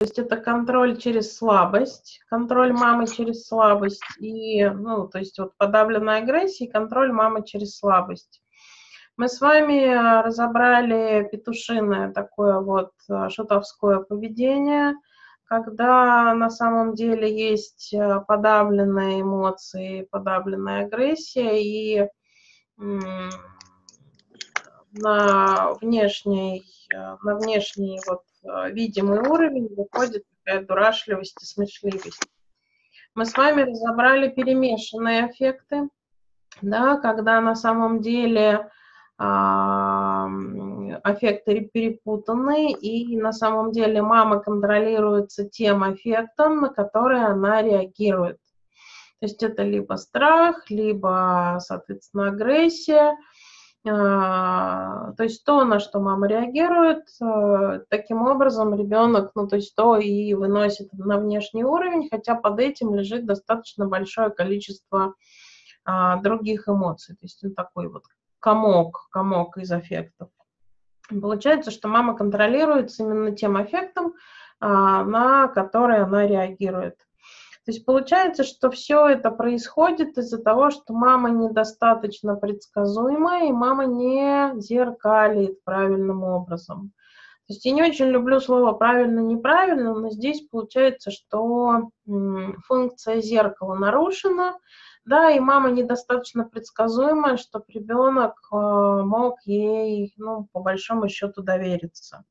есть это контроль через слабость, контроль мамы через слабость и, ну, то есть вот подавленная агрессия и контроль мамы через слабость. Мы с вами разобрали петушиное такое вот э, шутовское поведение, когда на самом деле есть э, подавленные эмоции, подавленная агрессия и на внешний, э, на внешний вот э, видимый уровень выходит такая дурашливость и смешливость. Мы с вами разобрали перемешанные эффекты, да, когда на самом деле а, аффекты перепутаны, и на самом деле мама контролируется тем аффектом, на который она реагирует. То есть это либо страх, либо, соответственно, агрессия, то есть то, на что мама реагирует, э, таким образом ребенок, ну то есть то и выносит на внешний уровень, хотя под этим лежит достаточно большое количество а, других эмоций. То есть он такой вот комок, комок из аффектов. Получается, что мама контролируется именно тем аффектом, а, на который она реагирует. То есть получается, что все это происходит из-за того, что мама недостаточно предсказуемая, и мама не зеркалит правильным образом. То есть я не очень люблю слово правильно-неправильно, но здесь получается, что функция зеркала нарушена, да, и мама недостаточно предсказуемая, чтобы ребенок э, мог ей, ну, по большому счету, довериться.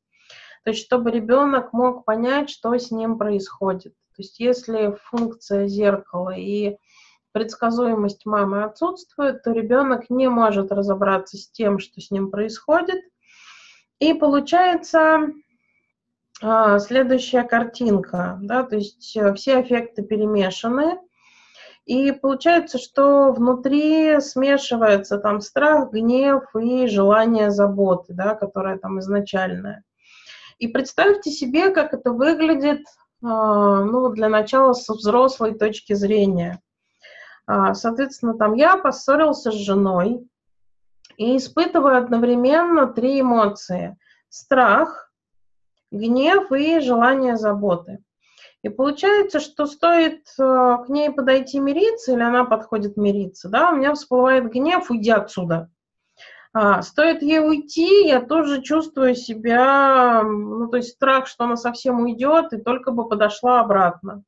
То есть, чтобы ребенок мог понять, что с ним происходит. То есть если функция зеркала и предсказуемость мамы отсутствует, то ребенок не может разобраться с тем, что с ним происходит. И получается а, следующая картинка, да, то есть э, все эффекты перемешаны, и получается, что внутри смешивается там страх, гнев и желание заботы, да, которое там изначальное. И представьте себе, как это выглядит ну, для начала со взрослой точки зрения. А, соответственно, там я поссорился с женой и испытываю одновременно три эмоции. Страх, гнев и желание заботы. И получается, что стоит а, к ней подойти мириться, или она подходит мириться, да, у меня всплывает гнев, уйди отсюда. А, стоит ей уйти, я тоже чувствую себя, ну, то есть страх, что она совсем уйдет, и только бы подошла обратно.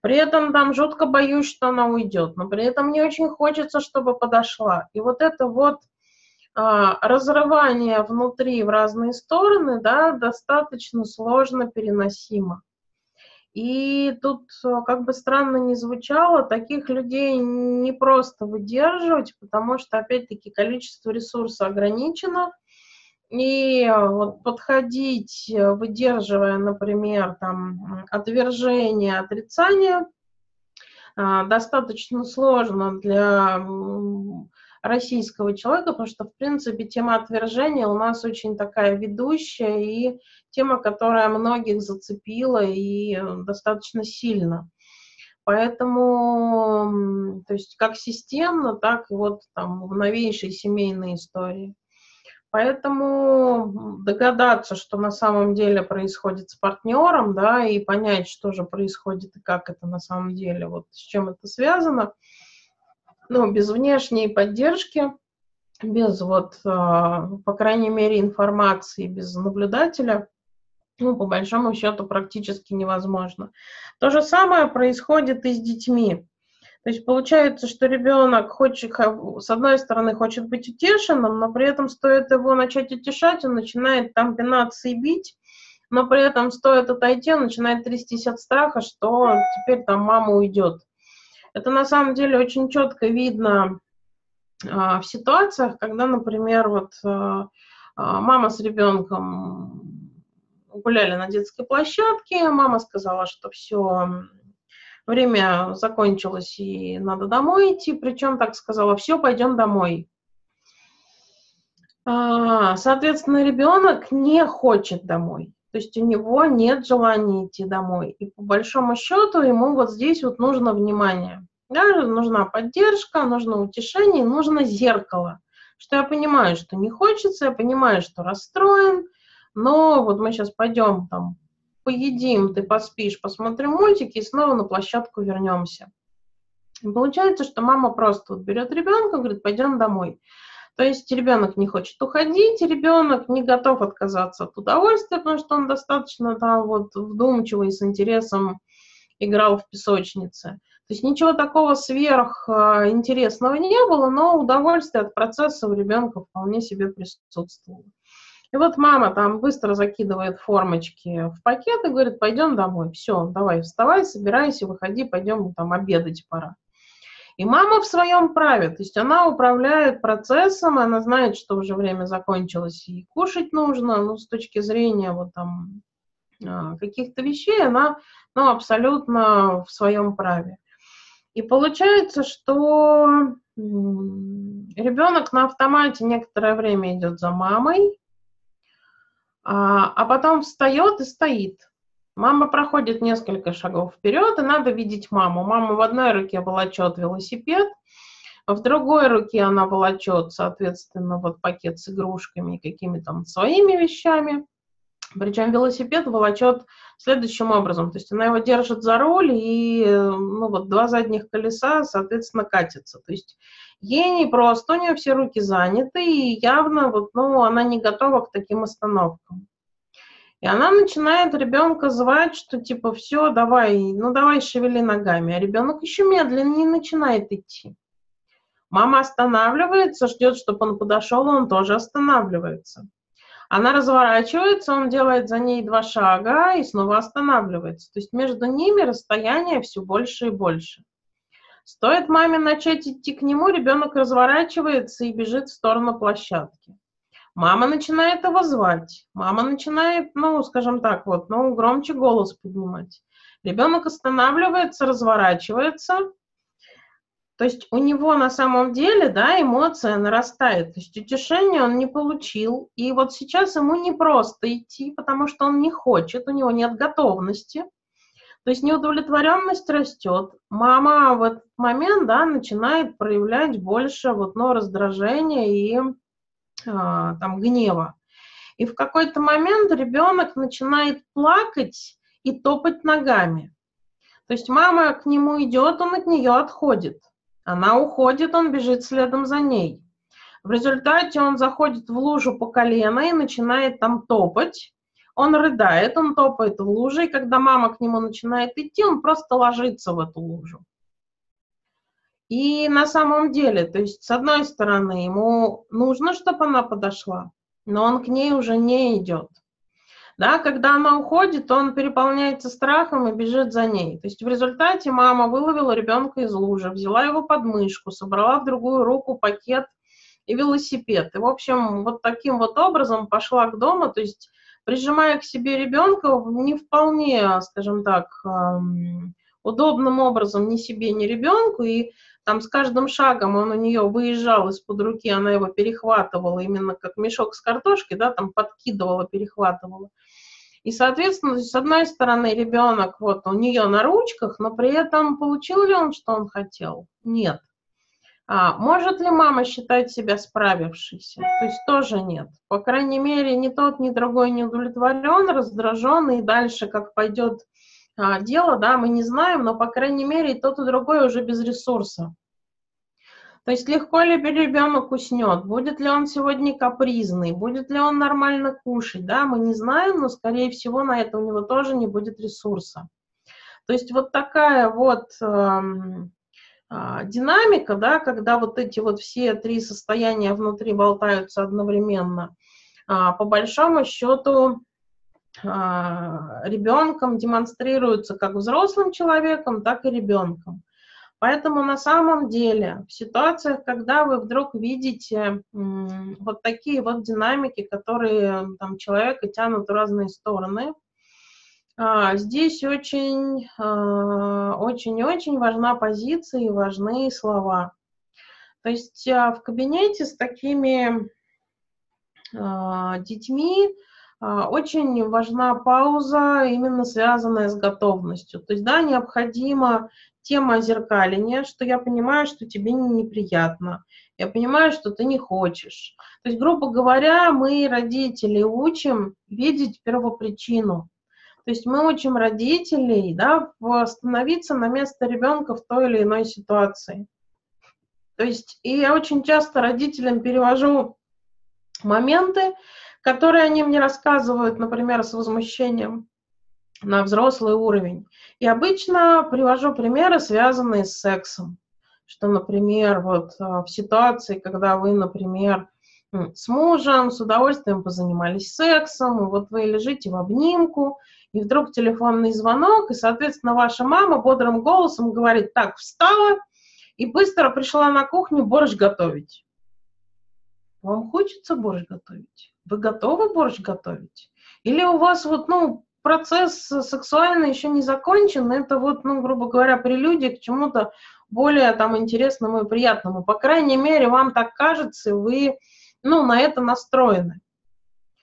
При этом там жутко боюсь, что она уйдет, но при этом мне очень хочется, чтобы подошла. И вот это вот а, разрывание внутри в разные стороны, да, достаточно сложно переносимо. И тут, э, как бы странно ни звучало, таких людей не просто выдерживать, потому что, опять-таки, количество ресурса ограничено. И э, вот подходить, э, выдерживая, например, там, отвержение, отрицание, достаточно сложно для российского человека, потому что, в принципе, тема отвержения у нас очень такая ведущая и тема, которая многих зацепила и достаточно сильно. Поэтому, то есть как системно, так и вот там в новейшей семейной истории. Поэтому догадаться, что на самом деле происходит с партнером, да, и понять, что же происходит и как это на самом деле, вот с чем это связано – ну, без внешней поддержки, без вот, а, по крайней мере, информации, без наблюдателя, ну, по большому счету, практически невозможно. То же самое происходит и с детьми. То есть получается, что ребенок хочет, с одной стороны, хочет быть утешенным, но при этом стоит его начать утешать, он начинает там пинаться и бить, но при этом стоит отойти, он начинает трястись от страха, что теперь там мама уйдет. Это на самом деле очень четко видно а, в ситуациях, когда, например, вот а, а, мама с ребенком гуляли на детской площадке, мама сказала, что все, время закончилось и надо домой идти, причем так сказала, все, пойдем домой. Соответственно, ребенок не хочет домой. То есть у него нет желания идти домой. И по большому счету ему вот здесь вот нужно внимание. Да, нужна поддержка, нужно утешение, нужно зеркало. Что я понимаю, что не хочется, я понимаю, что расстроен, но вот мы сейчас пойдем там поедим, ты поспишь, посмотрим мультики и снова на площадку вернемся. И получается, что мама просто вот берет ребенка, говорит, пойдем домой. То есть ребенок не хочет уходить, ребенок не готов отказаться от удовольствия, потому что он достаточно там вот вдумчивый, с интересом играл в песочнице. То есть ничего такого сверх а, не было, но удовольствие от процесса у ребенка вполне себе присутствовало. И вот мама там быстро закидывает формочки в пакет и говорит, пойдем домой, все, давай, вставай, собирайся, выходи, пойдем там обедать пора. И мама в своем праве, то есть она управляет процессом, она знает, что уже время закончилось и кушать нужно, но с точки зрения вот там а, каких-то вещей она ну, абсолютно в своем праве. И получается, что ребенок на автомате некоторое время идет за мамой, а, а потом встает и стоит. Мама проходит несколько шагов вперед, и надо видеть маму. Мама в одной руке волочет велосипед, в другой руке она волочет, соответственно, вот пакет с игрушками и какими-то своими вещами. Причем велосипед волочет следующим образом. То есть она его держит за руль, и ну, вот два задних колеса, соответственно, катятся. То есть ей не просто, у нее все руки заняты, и явно вот, ну, она не готова к таким остановкам. И она начинает ребенка звать, что типа все, давай, ну давай шевели ногами. А ребенок еще медленнее начинает идти. Мама останавливается, ждет, чтобы он подошел, он тоже останавливается. Она разворачивается, он делает за ней два шага и снова останавливается. То есть между ними расстояние все больше и больше. Стоит маме начать идти к нему, ребенок разворачивается и бежит в сторону площадки. Мама начинает его звать. Мама начинает, ну, скажем так, вот, ну, громче голос поднимать. Ребенок останавливается, разворачивается, то есть у него на самом деле, да, эмоция нарастает. То есть утешение он не получил. И вот сейчас ему не просто идти, потому что он не хочет, у него нет готовности. То есть неудовлетворенность растет. Мама в этот момент, да, начинает проявлять больше вот, ну, раздражения и там гнева. И в какой-то момент ребенок начинает плакать и топать ногами. То есть мама к нему идет, он от нее отходит. Она уходит, он бежит следом за ней. В результате он заходит в лужу по колено и начинает там топать. Он рыдает, он топает в луже, и когда мама к нему начинает идти, он просто ложится в эту лужу. И на самом деле, то есть, с одной стороны, ему нужно, чтобы она подошла, но он к ней уже не идет. Да, когда она уходит, он переполняется страхом и бежит за ней. То есть в результате мама выловила ребенка из лужи, взяла его под мышку, собрала в другую руку пакет и велосипед. И, в общем, вот таким вот образом пошла к дому, то есть прижимая к себе ребенка не вполне, скажем так, удобным образом ни себе, ни ребенку, и там с каждым шагом он у нее выезжал из-под руки, она его перехватывала, именно как мешок с картошки, да, там подкидывала, перехватывала. И, соответственно, с одной стороны, ребенок вот у нее на ручках, но при этом получил ли он, что он хотел? Нет. А, может ли мама считать себя справившейся? То есть тоже нет. По крайней мере, ни тот, ни другой не удовлетворен, раздражен, и дальше как пойдет дело, да, мы не знаем, но, по крайней мере, и тот, и другой уже без ресурса. То есть легко ли ребенок уснет, будет ли он сегодня капризный, будет ли он нормально кушать, да, мы не знаем, но, скорее всего, на это у него тоже не будет ресурса. То есть вот такая вот э, э, динамика, да, когда вот эти вот все три состояния внутри болтаются одновременно, э, по большому счету а, ребенком демонстрируются как взрослым человеком, так и ребенком. Поэтому на самом деле в ситуациях, когда вы вдруг видите вот такие вот динамики, которые там человека тянут в разные стороны, а, здесь очень, а, очень-очень важна позиция и важны слова. То есть в кабинете с такими детьми а, очень важна пауза, именно связанная с готовностью. То есть, да, необходима тема зеркаления, что я понимаю, что тебе неприятно, я понимаю, что ты не хочешь. То есть, грубо говоря, мы, родители, учим видеть первопричину. То есть мы учим родителей, да, становиться на место ребенка в той или иной ситуации. То есть, и я очень часто родителям перевожу моменты, которые они мне рассказывают, например, с возмущением на взрослый уровень. И обычно привожу примеры, связанные с сексом. Что, например, вот а, в ситуации, когда вы, например, с мужем с удовольствием позанимались сексом, и вот вы лежите в обнимку, и вдруг телефонный звонок, и, соответственно, ваша мама бодрым голосом говорит, так, встала, и быстро пришла на кухню борщ готовить. Вам хочется борщ готовить? Вы готовы борщ готовить? Или у вас вот, ну, процесс сексуальный еще не закончен, это вот, ну, грубо говоря, прелюдия к чему-то более там интересному и приятному. По крайней мере, вам так кажется, вы, ну, на это настроены.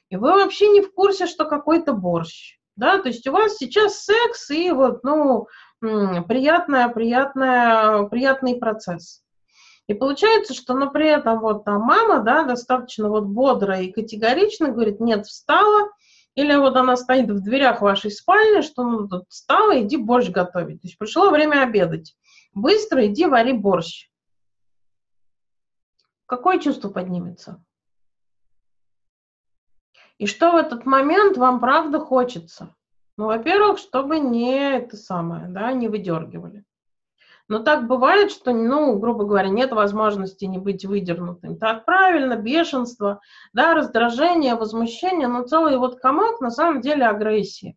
И вы вообще не в курсе, что какой-то борщ. Да, то есть у вас сейчас секс и вот, ну, приятная, приятная, приятный процесс. И получается, что, но при этом вот там мама, да, достаточно вот бодрая и категорично говорит, нет, встала, или вот она стоит в дверях вашей спальни, что ну, тут встала, иди борщ готовить. То есть пришло время обедать. Быстро иди вари борщ. Какое чувство поднимется? И что в этот момент вам правда хочется? Ну, во-первых, чтобы не это самое, да, не выдергивали. Но так бывает, что, ну, грубо говоря, нет возможности не быть выдернутым. Так правильно, бешенство, да, раздражение, возмущение, но целый вот комок на самом деле агрессии.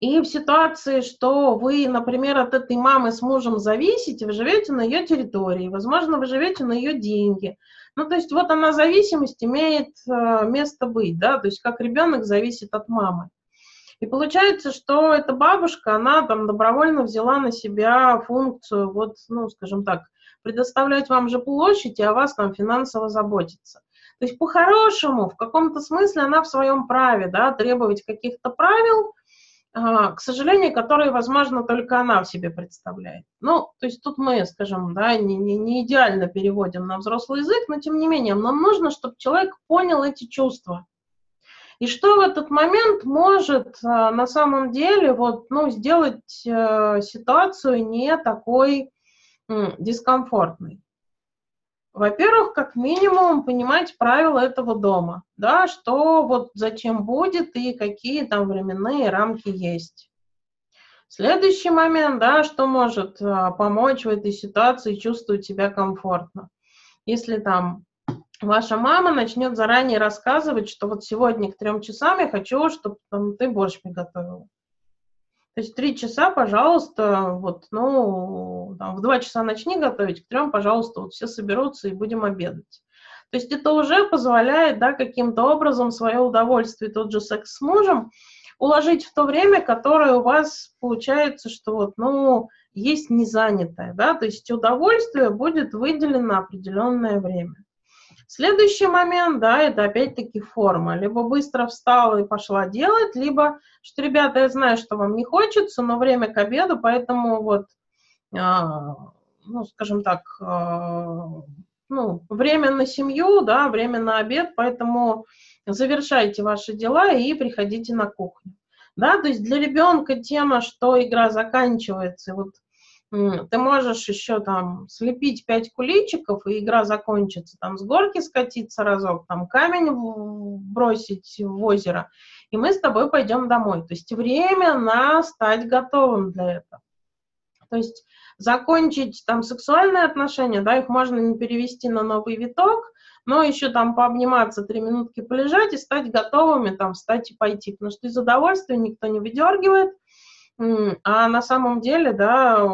И в ситуации, что вы, например, от этой мамы с мужем зависите, вы живете на ее территории, возможно, вы живете на ее деньги. Ну, то есть вот она зависимость имеет э, место быть, да, то есть как ребенок зависит от мамы. И получается, что эта бабушка, она там добровольно взяла на себя функцию, вот, ну, скажем так, предоставлять вам же площадь, и о вас там финансово заботиться. То есть по-хорошему, в каком-то смысле она в своем праве, да, требовать каких-то правил, а, к сожалению, которые, возможно, только она в себе представляет. Ну, то есть тут мы, скажем, да, не, не, не идеально переводим на взрослый язык, но тем не менее, нам нужно, чтобы человек понял эти чувства. И что в этот момент может а, на самом деле вот, ну, сделать э, ситуацию не такой дискомфортной? Во-первых, как минимум понимать правила этого дома, да, что вот зачем будет и какие там временные рамки есть. Следующий момент, да, что может а, помочь в этой ситуации чувствовать себя комфортно. Если там ваша мама начнет заранее рассказывать, что вот сегодня к трем часам я хочу, чтобы там, ты борщ приготовила. То есть три часа, пожалуйста, вот, ну, там, в два часа начни готовить, к трем, пожалуйста, вот все соберутся и будем обедать. То есть это уже позволяет, да, каким-то образом свое удовольствие, тот же секс с мужем, уложить в то время, которое у вас получается, что вот, ну, есть незанятое, да, то есть удовольствие будет выделено определенное время. Следующий момент, да, это опять-таки форма. Либо быстро встала и пошла делать, либо, что, ребята, я знаю, что вам не хочется, но время к обеду, поэтому вот, а, ну, скажем так, а, ну, время на семью, да, время на обед, поэтому завершайте ваши дела и приходите на кухню. Да, то есть для ребенка тема, что игра заканчивается, вот ты можешь еще там слепить пять куличиков, и игра закончится, там с горки скатиться разок, там камень бросить в озеро, и мы с тобой пойдем домой. То есть время на стать готовым для этого. То есть закончить там сексуальные отношения, да, их можно перевести на новый виток, но еще там пообниматься, три минутки полежать и стать готовыми, там, встать и пойти. Потому что из удовольствия никто не выдергивает, а на самом деле, да,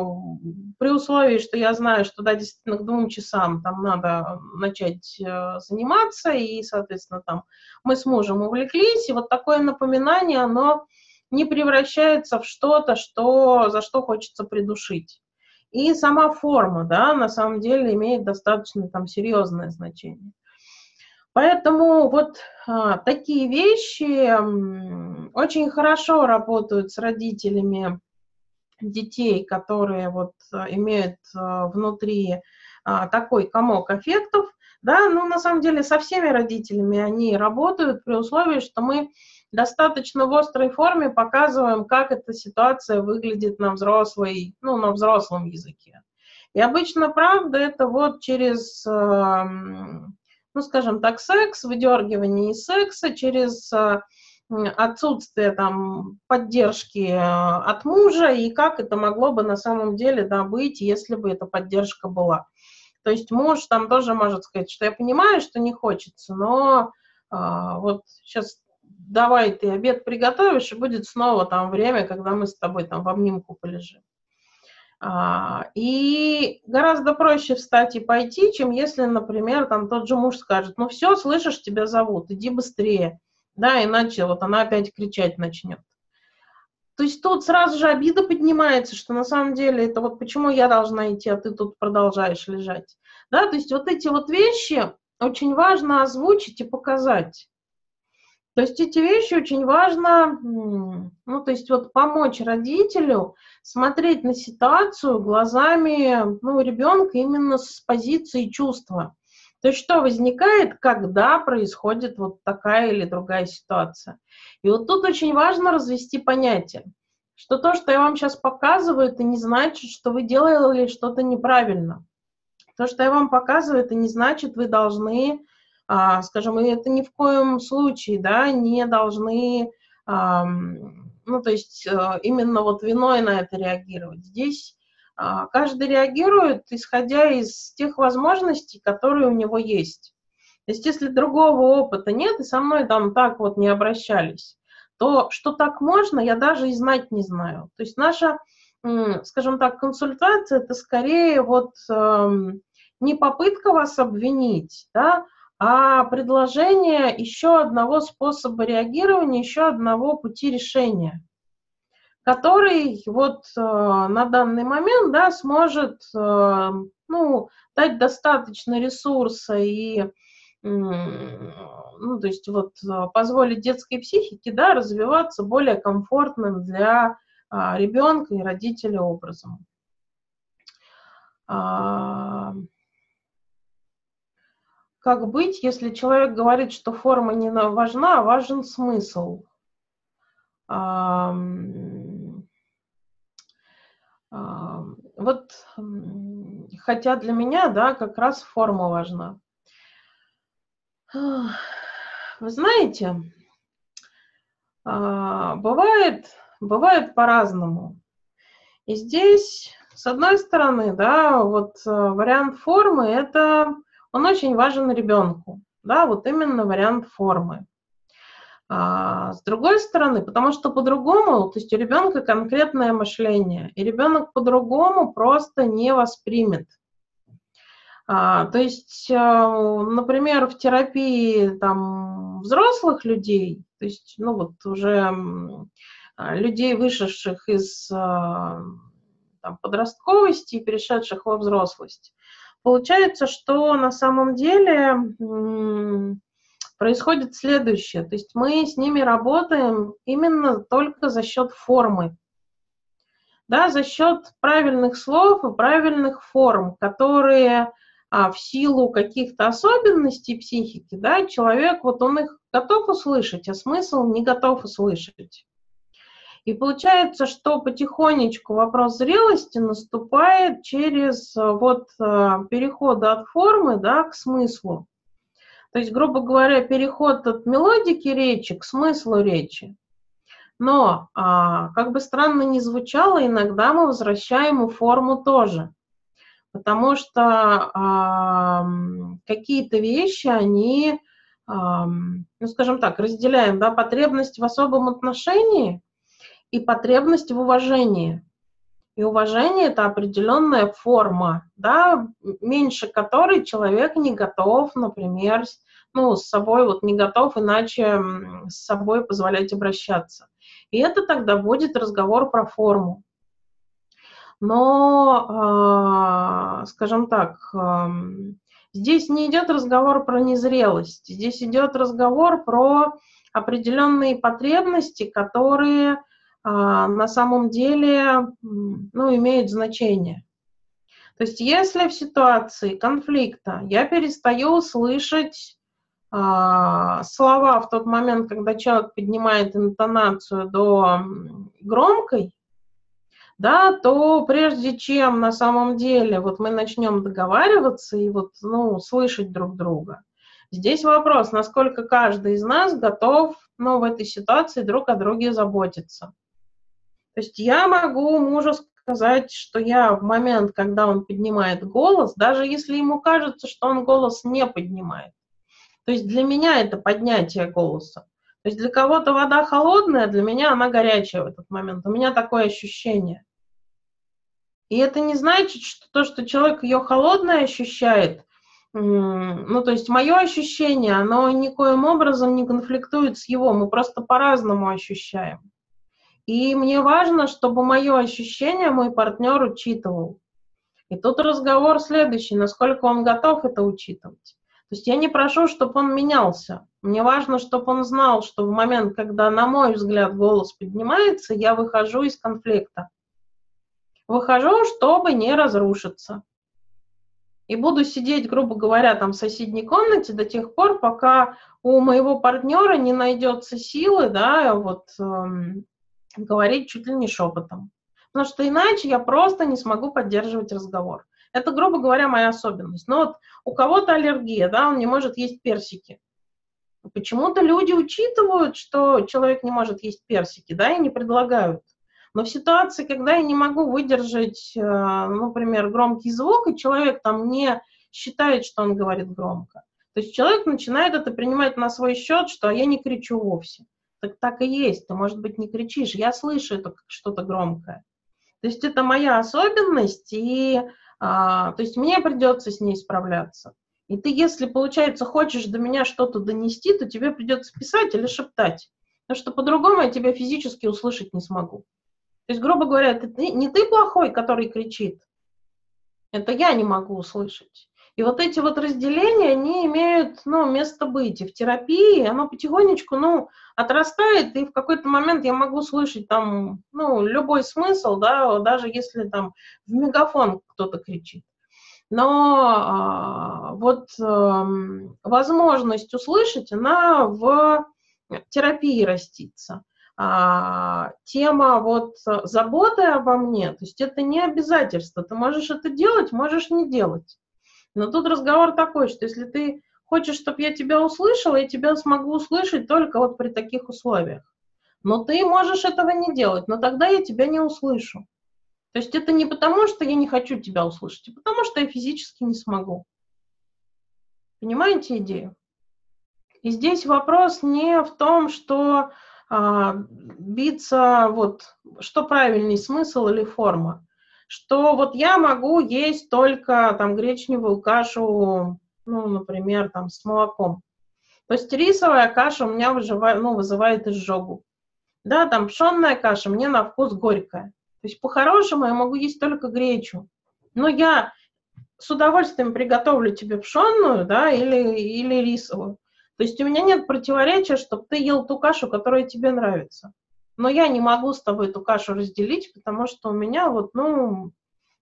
при условии, что я знаю, что, да, действительно, к двум часам там надо начать э, заниматься, и, соответственно, там мы с мужем увлеклись, и вот такое напоминание, оно не превращается в что-то, что, за что хочется придушить. И сама форма, да, на самом деле имеет достаточно там серьезное значение. Поэтому вот а, такие вещи очень хорошо работают с родителями детей, которые вот а, имеют а, внутри а, такой комок эффектов. Да, ну на самом деле со всеми родителями они работают при условии, что мы достаточно в острой форме показываем, как эта ситуация выглядит на взрослой, ну, на взрослом языке. И обычно правда это вот через, эм, ну, скажем так, секс, выдергивание из секса, через э, отсутствие там поддержки э, от мужа и как это могло бы на самом деле да, быть, если бы эта поддержка была. То есть муж там тоже может сказать, что я понимаю, что не хочется, но а, вот сейчас давай ты обед приготовишь, и будет снова там время, когда мы с тобой там в обнимку полежим. А, и гораздо проще встать и пойти, чем если, например, там тот же муж скажет, ну все, слышишь, тебя зовут, иди быстрее, да, иначе вот она опять кричать начнет. То есть тут сразу же обида поднимается, что на самом деле это вот почему я должна идти, а ты тут продолжаешь лежать. Да, то есть вот эти вот вещи очень важно озвучить и показать. То есть эти вещи очень важно, ну, то есть вот помочь родителю смотреть на ситуацию глазами, ну, ребенка именно с позиции чувства. То есть что возникает, когда происходит вот такая или другая ситуация. И вот тут очень важно развести понятие, что то, что я вам сейчас показываю, это не значит, что вы делали что-то неправильно. То, что я вам показываю, это не значит, вы должны, а, скажем, это ни в коем случае, да, не должны, ну, то есть а, именно вот виной на это реагировать. Здесь а, каждый реагирует, исходя из тех возможностей, которые у него есть. То есть если другого опыта нет, и со мной там так вот не обращались, то что так можно, я даже и знать не знаю. То есть наша, скажем так, консультация это скорее вот эм, не попытка вас обвинить, да, а предложение еще одного способа реагирования, еще одного пути решения который вот э, на данный момент да, сможет э, ну, дать достаточно ресурса и ну, то есть вот э, позволить детской психике да, развиваться более комфортным для а, ребенка и родителя образом. Как быть, если человек говорит, что форма не важна, а важен смысл? Вот, хотя для меня, да, как раз форма важна. Вы знаете, а, бывает, бывает по-разному. И здесь, с одной стороны, да, вот э, вариант формы, это, он очень важен ребенку, да, вот именно вариант формы. А, с другой стороны, потому что по-другому, то есть у ребенка конкретное мышление, и ребенок по-другому просто не воспримет. А, то есть, а, например, в терапии там, взрослых людей, то есть, ну вот уже а, людей, вышедших из а, там, подростковости и перешедших во взрослость, получается, что на самом деле происходит следующее. То есть мы с ними работаем именно только за счет формы. Да, за счет правильных слов и правильных форм, которые а, в силу каких-то особенностей психики, да, человек, вот он их готов услышать, а смысл не готов услышать. И получается, что потихонечку вопрос зрелости наступает через вот а, переход от формы да, к смыслу. То есть, грубо говоря, переход от мелодики речи к смыслу речи. Но, а, как бы странно ни звучало, иногда мы возвращаем и форму тоже. Потому что а, какие-то вещи, они, ну, скажем так, разделяем, да, потребность в особом отношении и потребность в уважении. И уважение – это определенная форма, да, меньше которой человек не готов, например, ну, с собой вот не готов иначе с собой позволять обращаться. И это тогда будет разговор про форму. Но, э, скажем так, э, здесь не идет разговор про незрелость, здесь идет разговор про определенные потребности, которые на самом деле ну, имеют значение. То есть если в ситуации конфликта я перестаю слышать а, слова в тот момент, когда человек поднимает интонацию до громкой, да, то прежде чем на самом деле вот мы начнем договариваться и вот, ну, слышать друг друга, здесь вопрос, насколько каждый из нас готов, ну, в этой ситуации друг о друге заботиться. То есть я могу мужу сказать, что я в момент, когда он поднимает голос, даже если ему кажется, что он голос не поднимает, то есть для меня это поднятие голоса. То есть для кого-то вода холодная, для меня она горячая в этот момент. У меня такое ощущение. И это не значит, что то, что человек ее холодное ощущает, ну, то есть мое ощущение, оно никоим образом не конфликтует с его, мы просто по-разному ощущаем. И мне важно, чтобы мое ощущение мой партнер учитывал. И тут разговор следующий, насколько он готов это учитывать. То есть я не прошу, чтобы он менялся. Мне важно, чтобы он знал, что в момент, когда, на мой взгляд, голос поднимается, я выхожу из конфликта. Выхожу, чтобы не разрушиться. И буду сидеть, грубо говоря, там в соседней комнате до тех пор, пока у моего партнера не найдется силы, да, вот эм, говорить чуть ли не шепотом. Потому что иначе я просто не смогу поддерживать разговор. Это, грубо говоря, моя особенность. Но вот у кого-то аллергия, да, он не может есть персики. Почему-то люди учитывают, что человек не может есть персики, да, и не предлагают. Но в ситуации, когда я не могу выдержать, э, например, громкий звук, и человек там не считает, что он говорит громко, то есть человек начинает это принимать на свой счет, что я не кричу вовсе. Так так и есть, ты, может быть, не кричишь, я слышу это что-то громкое. То есть это моя особенность, и а, то есть мне придется с ней справляться. И ты, если, получается, хочешь до меня что-то донести, то тебе придется писать или шептать. Потому что по-другому я тебя физически услышать не смогу. То есть, грубо говоря, это не ты плохой, который кричит. Это я не могу услышать. И вот эти вот разделения, они имеют, ну, место быть. И в терапии оно потихонечку, ну, отрастает, и в какой-то момент я могу слышать там, ну, любой смысл, да, даже если там в мегафон кто-то кричит. Но а, вот а, возможность услышать, она в терапии растится. А, тема вот заботы обо мне, то есть это не обязательство, ты можешь это делать, можешь не делать. Но тут разговор такой, что если ты хочешь, чтобы я тебя услышала, я тебя смогу услышать только вот при таких условиях. Но ты можешь этого не делать, но тогда я тебя не услышу. То есть это не потому, что я не хочу тебя услышать, а потому что я физически не смогу. Понимаете идею? И здесь вопрос не в том, что а, биться, вот, что правильный смысл или форма что вот я могу есть только там гречневую кашу, ну, например, там с молоком. То есть рисовая каша у меня выживает, ну, вызывает изжогу. Да, там пшенная каша мне на вкус горькая. То есть по-хорошему я могу есть только гречу. Но я с удовольствием приготовлю тебе пшенную, да, или, или рисовую. То есть у меня нет противоречия, чтобы ты ел ту кашу, которая тебе нравится но я не могу с тобой эту кашу разделить, потому что у меня вот, ну,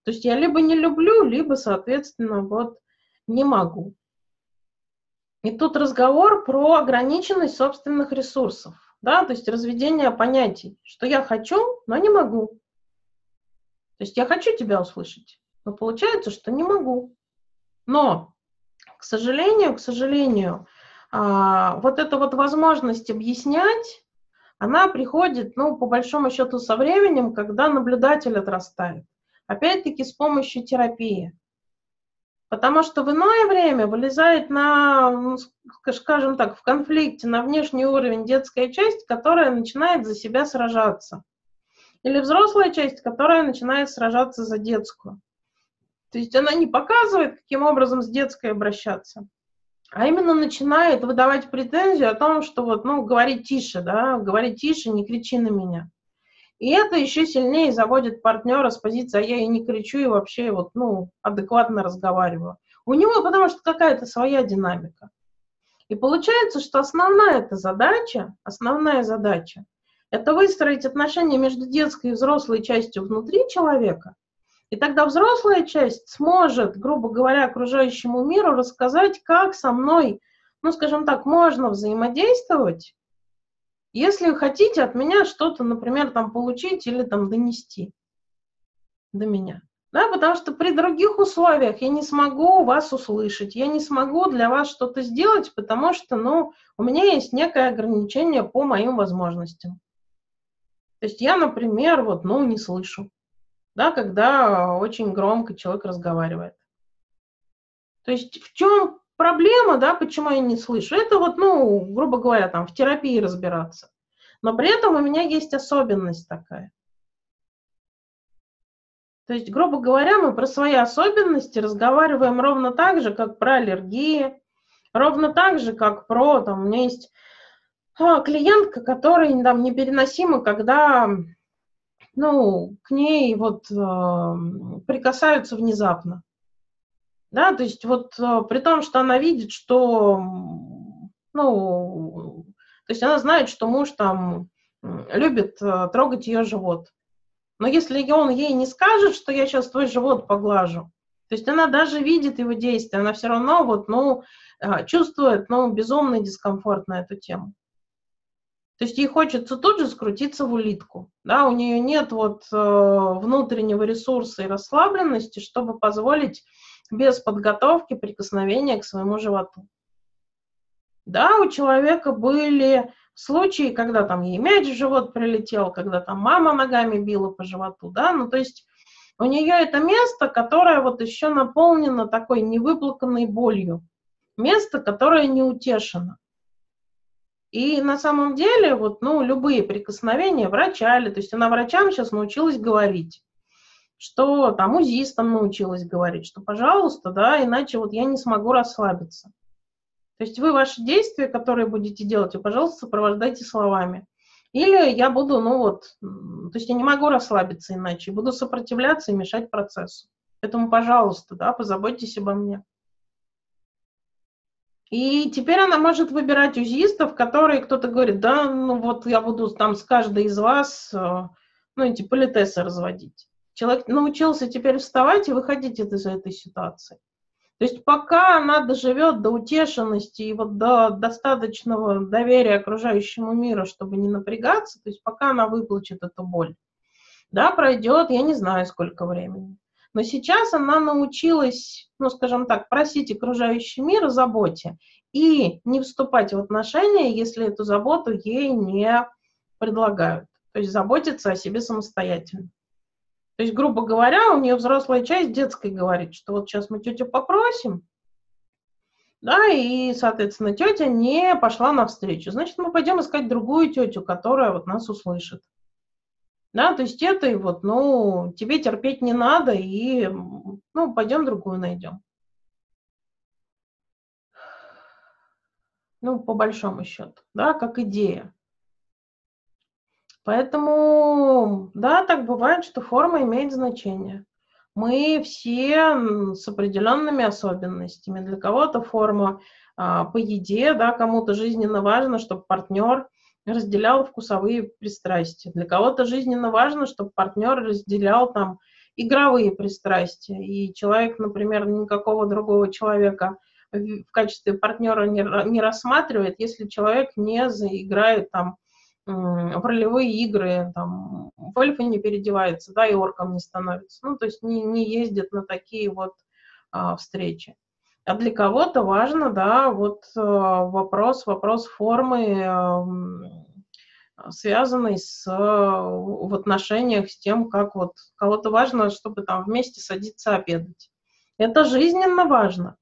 то есть я либо не люблю, либо, соответственно, вот не могу. И тут разговор про ограниченность собственных ресурсов, да, то есть разведение понятий, что я хочу, но не могу. То есть я хочу тебя услышать, но получается, что не могу. Но, к сожалению, к сожалению, а, вот эта вот возможность объяснять, она приходит, ну, по большому счету, со временем, когда наблюдатель отрастает. Опять-таки с помощью терапии. Потому что в иное время вылезает на, ну, скажем так, в конфликте на внешний уровень детская часть, которая начинает за себя сражаться. Или взрослая часть, которая начинает сражаться за детскую. То есть она не показывает, каким образом с детской обращаться, а именно начинает выдавать претензию о том, что вот, ну, говори тише, да, говори тише, не кричи на меня. И это еще сильнее заводит партнера с позиции, а я и не кричу, и вообще вот, ну, адекватно разговариваю. У него потому что какая-то своя динамика. И получается, что основная эта задача, основная задача, это выстроить отношения между детской и взрослой частью внутри человека, и тогда взрослая часть сможет, грубо говоря, окружающему миру рассказать, как со мной ну, скажем так, можно взаимодействовать, если хотите от меня что-то, например, там получить или там донести до меня. Да, потому что при других условиях я не смогу вас услышать, я не смогу для вас что-то сделать, потому что, ну, у меня есть некое ограничение по моим возможностям. То есть я, например, вот, ну, не слышу, да, когда очень громко человек разговаривает. То есть в чем проблема, да, почему я не слышу? Это вот, ну, грубо говоря, там, в терапии разбираться. Но при этом у меня есть особенность такая – то есть, грубо говоря, мы про свои особенности разговариваем ровно так же, как про аллергии, ровно так же, как про, там, у меня есть а, клиентка, которая там непереносима, когда, ну, к ней вот э, прикасаются внезапно. Да, то есть вот э, при том, что она видит, что, ну, то есть она знает, что муж там любит э, трогать ее живот. Но если он ей не скажет, что я сейчас твой живот поглажу, то есть она даже видит его действия, она все равно вот, ну, а, чувствует, ну, безумный дискомфорт на эту тему. То есть ей хочется тут же скрутиться в улитку. Да, у нее нет вот э, внутреннего ресурса и расслабленности, чтобы позволить без подготовки прикосновения к своему животу. Да, у человека были случаи, когда там ей мяч в живот прилетел, когда там мама ногами била по животу, да, ну то есть у нее это место, которое вот еще наполнено такой невыплаканной болью, место, которое не утешено. И на самом деле, вот, ну, любые прикосновения врачали, то есть она врачам сейчас научилась говорить, что там узистам научилась говорить, что, пожалуйста, да, иначе вот я не смогу расслабиться. То есть вы ваши действия, которые будете делать, пожалуйста, сопровождайте словами. Или я буду, ну вот, то есть я не могу расслабиться иначе, буду сопротивляться и мешать процессу. Поэтому, пожалуйста, да, позаботьтесь обо мне. И теперь она может выбирать узистов, которые кто-то говорит, да, ну вот я буду там с каждой из вас, э, ну, эти политесы разводить. Человек научился теперь вставать и выходить из этой ситуации. То есть пока она доживет до утешенности и вот до достаточного доверия окружающему миру, чтобы не напрягаться, то есть пока она выплачет эту боль, да, пройдет, я не знаю, сколько времени. Но сейчас она научилась, ну, скажем так, просить окружающий мир о заботе и не вступать в отношения, если эту заботу ей не предлагают. То есть заботиться о себе самостоятельно. То есть, грубо говоря, у нее взрослая часть детской говорит, что вот сейчас мы тетю попросим, да, и, соответственно, тетя не пошла навстречу. Значит, мы пойдем искать другую тетю, которая вот нас услышит. Да, то есть это и вот, ну, тебе терпеть не надо, и, ну, пойдем другую найдем. Ну, по большому счету, да, как идея. Поэтому, да, так бывает, что форма имеет значение. Мы все с определенными особенностями. Для кого-то форма а, по еде, да, кому-то жизненно важно, чтобы партнер разделял вкусовые пристрастия. Для кого-то жизненно важно, чтобы партнер разделял там игровые пристрастия. И человек, например, никакого другого человека в качестве партнера не, не рассматривает, если человек не заиграет там в ролевые игры, там, в эльфа не переодевается, да, и орком не становится. Ну, то есть не, не ездит на такие вот а, встречи. А для кого-то важно, да, вот а, вопрос, вопрос формы, а, связанный с, а, в отношениях с тем, как вот кого-то важно, чтобы там вместе садиться обедать. Это жизненно важно.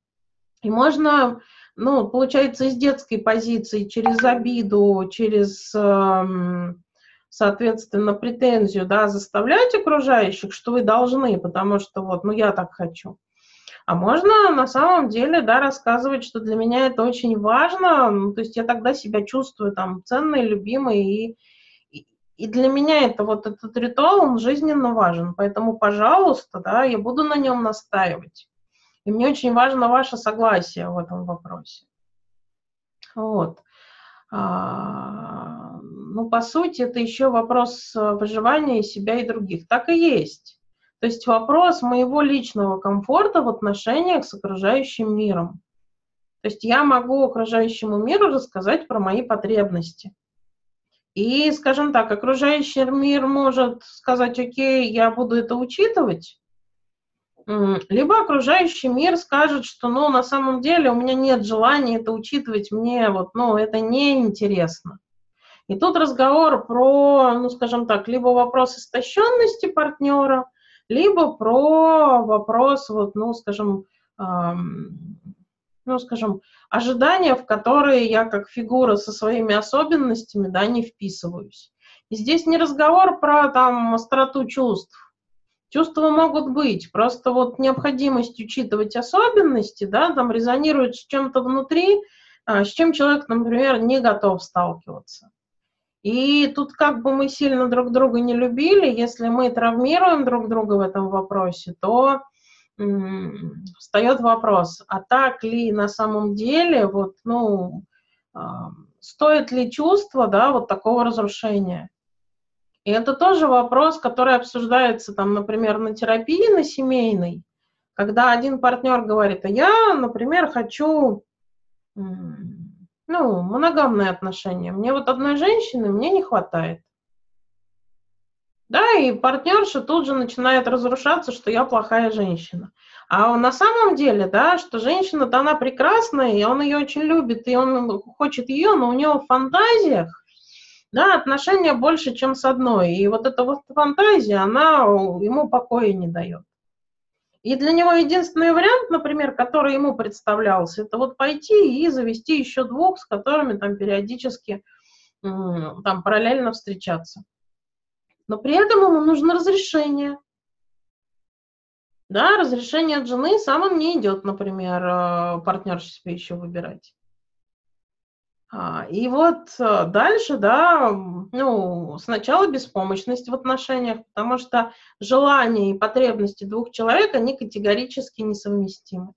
И можно ну, получается, из детской позиции, через обиду, через, эм, соответственно, претензию, да, заставлять окружающих, что вы должны, потому что вот, ну, я так хочу. А можно на самом деле, да, рассказывать, что для меня это очень важно, ну, то есть я тогда себя чувствую там ценной, любимой, и, и, для меня это вот этот ритуал, он жизненно важен, поэтому, пожалуйста, да, я буду на нем настаивать. И мне очень важно ваше согласие в этом вопросе. Вот. А, ну, по сути, это еще вопрос выживания себя и других. Так и есть. То есть вопрос моего личного комфорта в отношениях с окружающим миром. То есть я могу окружающему миру рассказать про мои потребности. И, скажем так, окружающий мир может сказать, окей, я буду это учитывать, либо окружающий мир скажет, что, ну, на самом деле у меня нет желания это учитывать, мне вот, ну, это неинтересно. И тут разговор про, ну, скажем так, либо вопрос истощенности партнера, либо про вопрос, вот, ну, скажем, эм, ну, скажем, ожидания, в которые я как фигура со своими особенностями, да, не вписываюсь. И здесь не разговор про там остроту чувств. Чувства могут быть, просто вот необходимость учитывать особенности, да, там резонирует с чем-то внутри, а, с чем человек, например, не готов сталкиваться. И тут как бы мы сильно друг друга не любили, если мы травмируем друг друга в этом вопросе, то встает вопрос, а так ли на самом деле, вот, ну, стоит ли чувство, да, вот такого разрушения? И это тоже вопрос, который обсуждается, там, например, на терапии, на семейной, когда один партнер говорит, а я, например, хочу, ну, моногамные отношения. Мне вот одной женщины мне не хватает. Да, и партнерша тут же начинает разрушаться, что я плохая женщина. А на самом деле, да, что женщина-то она прекрасная, и он ее очень любит, и он хочет ее, но у него в фантазиях, да, отношения больше, чем с одной. И вот эта вот фантазия, она ему покоя не дает. И для него единственный вариант, например, который ему представлялся, это вот пойти и завести еще двух, с которыми там периодически там параллельно встречаться но при этом ему нужно разрешение. Да, разрешение от жены сам он не идет, например, э, партнер себе еще выбирать. А, и вот э, дальше, да, ну, сначала беспомощность в отношениях, потому что желания и потребности двух человек, они категорически несовместимы.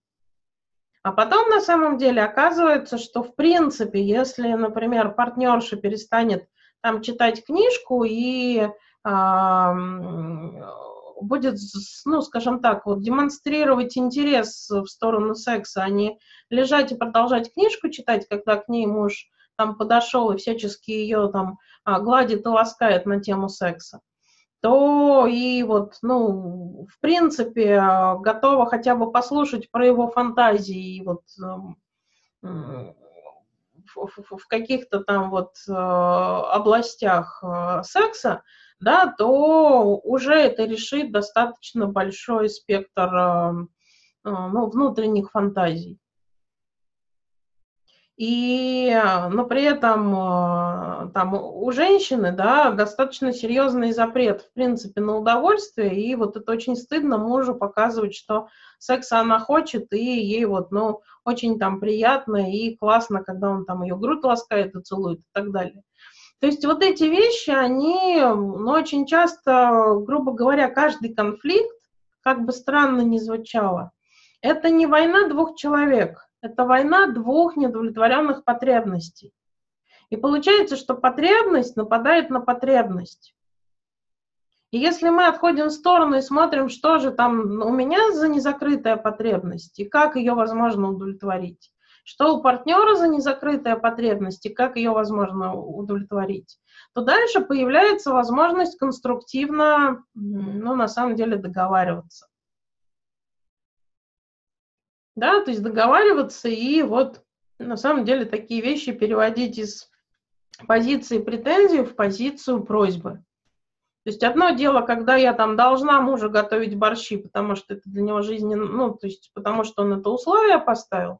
А потом на самом деле оказывается, что в принципе, если, например, партнерша перестанет там читать книжку и будет, ну, скажем так, вот демонстрировать интерес в сторону секса, а не лежать и продолжать книжку читать, когда к ней муж там подошел и всячески ее там а, гладит и ласкает на тему секса, то и вот, ну, в принципе, готова хотя бы послушать про его фантазии и вот эм, в каких-то там вот э, областях э, секса, да, то уже это решит достаточно большой спектр э, ну, внутренних фантазий. И, но при этом там у женщины, да, достаточно серьезный запрет, в принципе, на удовольствие, и вот это очень стыдно мужу показывать, что секса она хочет, и ей вот, ну, очень там приятно и классно, когда он там ее грудь ласкает и целует и так далее. То есть вот эти вещи, они, ну, очень часто, грубо говоря, каждый конфликт, как бы странно ни звучало, это не война двух человек, это война двух недовлетворенных потребностей. И получается, что потребность нападает на потребность. И если мы отходим в сторону и смотрим, что же там у меня за незакрытая потребность и как ее возможно удовлетворить, что у партнера за незакрытая потребность и как ее возможно удовлетворить, то дальше появляется возможность конструктивно, ну, на самом деле, договариваться. Да, то есть договариваться и вот на самом деле такие вещи переводить из позиции претензий в позицию просьбы. То есть одно дело, когда я там должна мужу готовить борщи, потому что это для него жизненно, ну, то есть потому что он это условие поставил.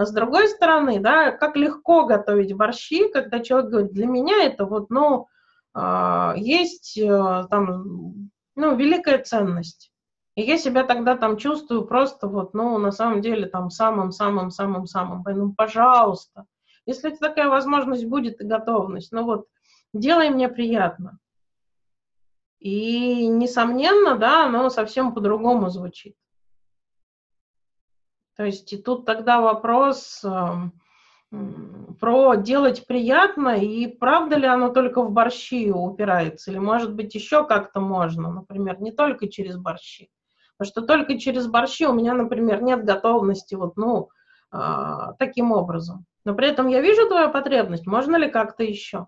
А с другой стороны, да, как легко готовить борщи, когда человек говорит, для меня это вот, ну, э, есть э, там, ну, великая ценность. И я себя тогда там чувствую просто вот, ну, на самом деле там самым-самым-самым-самым. Ну, пожалуйста, если такая возможность будет и готовность, ну вот, делай мне приятно. И, несомненно, да, оно совсем по-другому звучит. То есть и тут тогда вопрос э, про делать приятно, и правда ли оно только в борщи упирается, или, может быть, еще как-то можно, например, не только через борщи. Потому что только через борщи у меня, например, нет готовности вот, ну, а, таким образом. Но при этом я вижу твою потребность, можно ли как-то еще?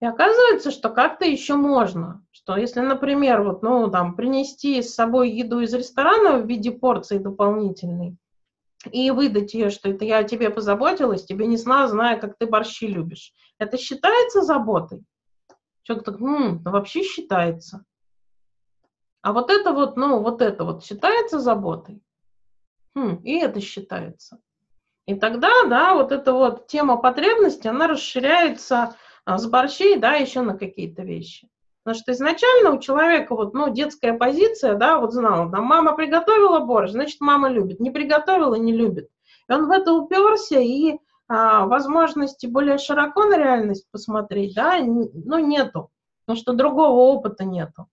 И оказывается, что как-то еще можно. Что если, например, вот, ну, там, принести с собой еду из ресторана в виде порции дополнительной и выдать ее, что это я о тебе позаботилась, тебе не знаю, зная, как ты борщи любишь. Это считается заботой? Человек так, да вообще считается. А вот это вот, ну, вот это вот считается заботой? Хм, и это считается. И тогда, да, вот эта вот тема потребности, она расширяется с борщей, да, еще на какие-то вещи. Потому что изначально у человека вот, ну, детская позиция, да, вот знал, да, мама приготовила борщ, значит, мама любит, не приготовила, не любит. И он в это уперся, и а, возможности более широко на реальность посмотреть, да, ну, нету, потому что другого опыта нету.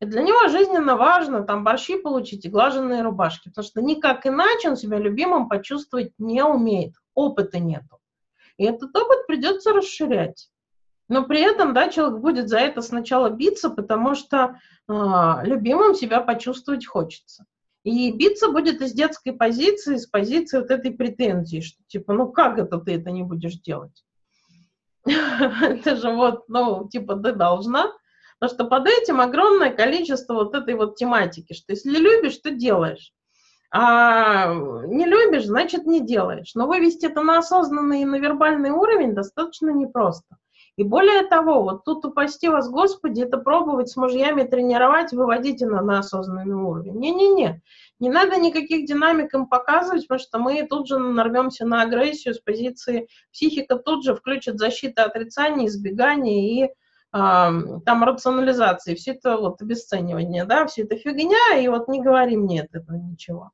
И для него жизненно важно там борщи получить и глаженные рубашки, потому что никак иначе он себя любимым почувствовать не умеет, опыта нету. И этот опыт придется расширять. Но при этом, да, человек будет за это сначала биться, потому что э, любимым себя почувствовать хочется. И биться будет из детской позиции, с позиции вот этой претензии, что типа, ну как это ты это не будешь делать? Это же вот, ну, типа, ты должна, Потому что под этим огромное количество вот этой вот тематики, что если любишь, то делаешь. А не любишь, значит не делаешь. Но вывести это на осознанный и на вербальный уровень достаточно непросто. И более того, вот тут упасти вас, Господи, это пробовать с мужьями тренировать, выводить на, на осознанный уровень. Не-не-не, не надо никаких динамик им показывать, потому что мы тут же нарвемся на агрессию с позиции психика тут же включит защиту отрицания, избегания и там рационализации, все это вот обесценивание, да, все это фигня, и вот не говори мне от этого ничего.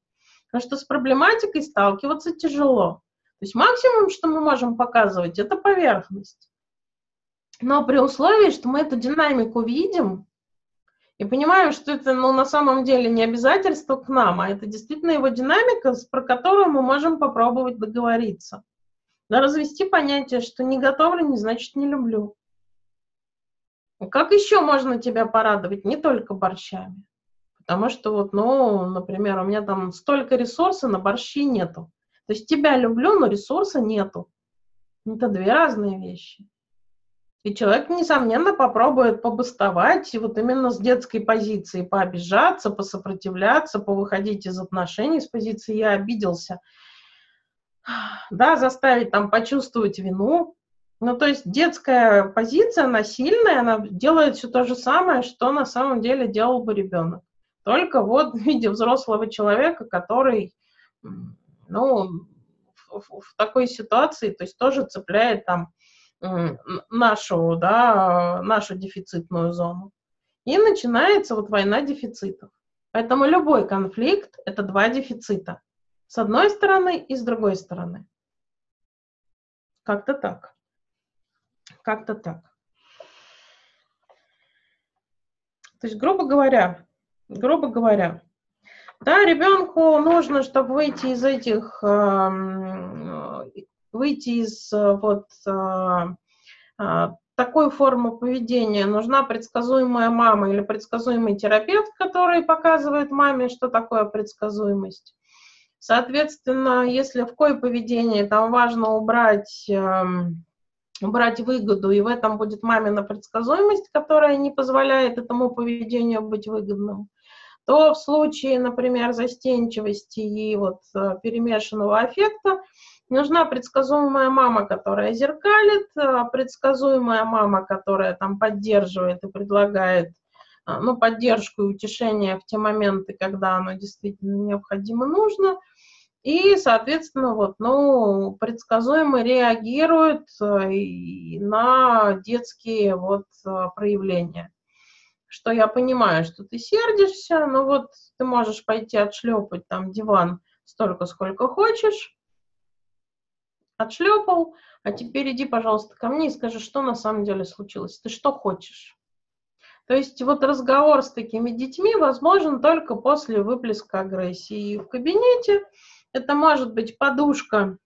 Потому что с проблематикой сталкиваться тяжело. То есть максимум, что мы можем показывать, это поверхность. Но при условии, что мы эту динамику видим и понимаем, что это ну, на самом деле не обязательство к нам, а это действительно его динамика, про которую мы можем попробовать договориться. Но развести понятие, что не готовлю, не значит не люблю. Как еще можно тебя порадовать? Не только борщами. Потому что вот, ну, например, у меня там столько ресурсов, на борщи нету. То есть тебя люблю, но ресурса нету. Это две разные вещи. И человек, несомненно, попробует побастовать, вот именно с детской позиции пообижаться, посопротивляться, повыходить из отношений с позиции «я обиделся», да, заставить там почувствовать вину, ну, то есть детская позиция, она сильная, она делает все то же самое, что на самом деле делал бы ребенок. Только вот в виде взрослого человека, который, ну, в, в такой ситуации, то есть тоже цепляет там нашу, да, нашу дефицитную зону. И начинается вот война дефицитов. Поэтому любой конфликт – это два дефицита. С одной стороны и с другой стороны. Как-то так. Как-то так. То есть, грубо говоря, грубо говоря, да, ребенку нужно, чтобы выйти из этих, эм, выйти из вот э, э, такой формы поведения, нужна предсказуемая мама или предсказуемый терапевт, который показывает маме, что такое предсказуемость. Соответственно, если в кое поведение там важно убрать эм, брать выгоду, и в этом будет мамина предсказуемость, которая не позволяет этому поведению быть выгодным, то в случае, например, застенчивости и вот э, перемешанного аффекта нужна предсказуемая мама, которая зеркалит, э, предсказуемая мама, которая там поддерживает и предлагает э, ну, поддержку и утешение в те моменты, когда оно действительно необходимо нужно – и, соответственно, вот, ну, предсказуемо реагируют э, на детские вот проявления. Что я понимаю, что ты сердишься, но вот ты можешь пойти отшлепать там диван столько, сколько хочешь, отшлепал, а теперь иди, пожалуйста, ко мне и скажи, что на самом деле случилось, ты что хочешь. То есть вот разговор с такими детьми возможен только после выплеска агрессии. И в кабинете это может быть подушка,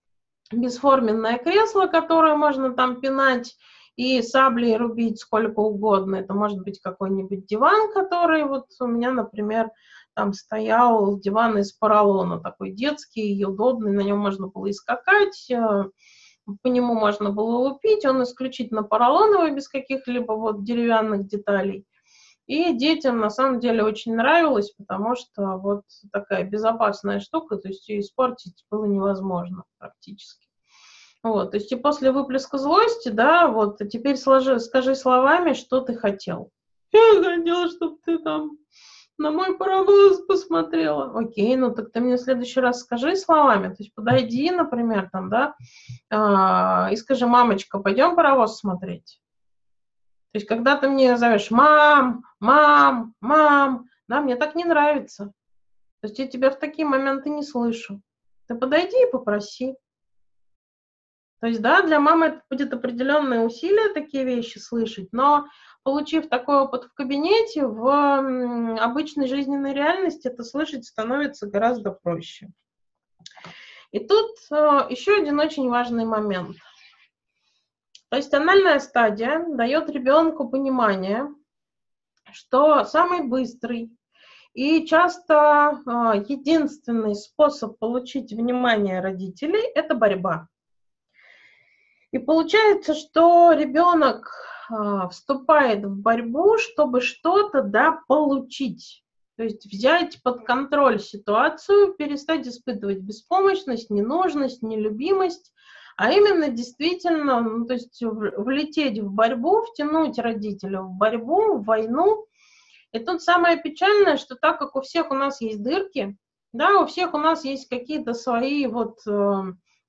бесформенное кресло, которое можно там пинать и саблей рубить сколько угодно. Это может быть какой-нибудь диван, который вот у меня, например, там стоял диван из поролона, такой детский и удобный, на нем можно было и скакать, э, по нему можно было лупить, он исключительно поролоновый, без каких-либо вот деревянных деталей. И детям на самом деле очень нравилось, потому что вот такая безопасная штука, то есть ее испортить было невозможно практически. Вот, то есть и после выплеска злости, да, вот, а теперь сложи, скажи словами, что ты хотел. Я хотел, чтобы ты там на мой паровоз посмотрела. Окей, ну так ты мне в следующий раз скажи словами, то есть подойди, например, там, да, э, и скажи, мамочка, пойдем паровоз смотреть. То есть, когда ты мне зовешь мам, мам, мам, да, мне так не нравится. То есть я тебя в такие моменты не слышу. Ты подойди и попроси. То есть, да, для мамы это будет определенные усилия такие вещи слышать, но получив такой опыт в кабинете, в обычной жизненной реальности это слышать становится гораздо проще. И тут э, еще один очень важный момент. То есть анальная стадия дает ребенку понимание, что самый быстрый и часто э, единственный способ получить внимание родителей – это борьба. И получается, что ребенок э, вступает в борьбу, чтобы что-то да, получить. То есть взять под контроль ситуацию, перестать испытывать беспомощность, ненужность, нелюбимость, а именно действительно, ну, то есть влететь в борьбу, втянуть родителей в борьбу, в войну. И тут самое печальное, что так как у всех у нас есть дырки, да, у всех у нас есть какие-то свои вот, э,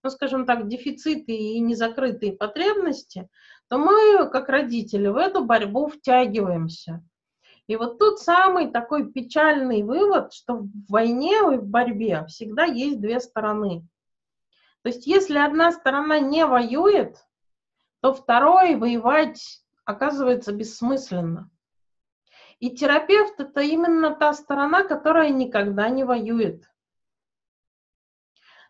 ну, скажем так, дефициты и незакрытые потребности, то мы, как родители, в эту борьбу втягиваемся. И вот тут самый такой печальный вывод, что в войне и в борьбе всегда есть две стороны. То есть если одна сторона не воюет, то второй воевать оказывается бессмысленно. И терапевт это именно та сторона, которая никогда не воюет.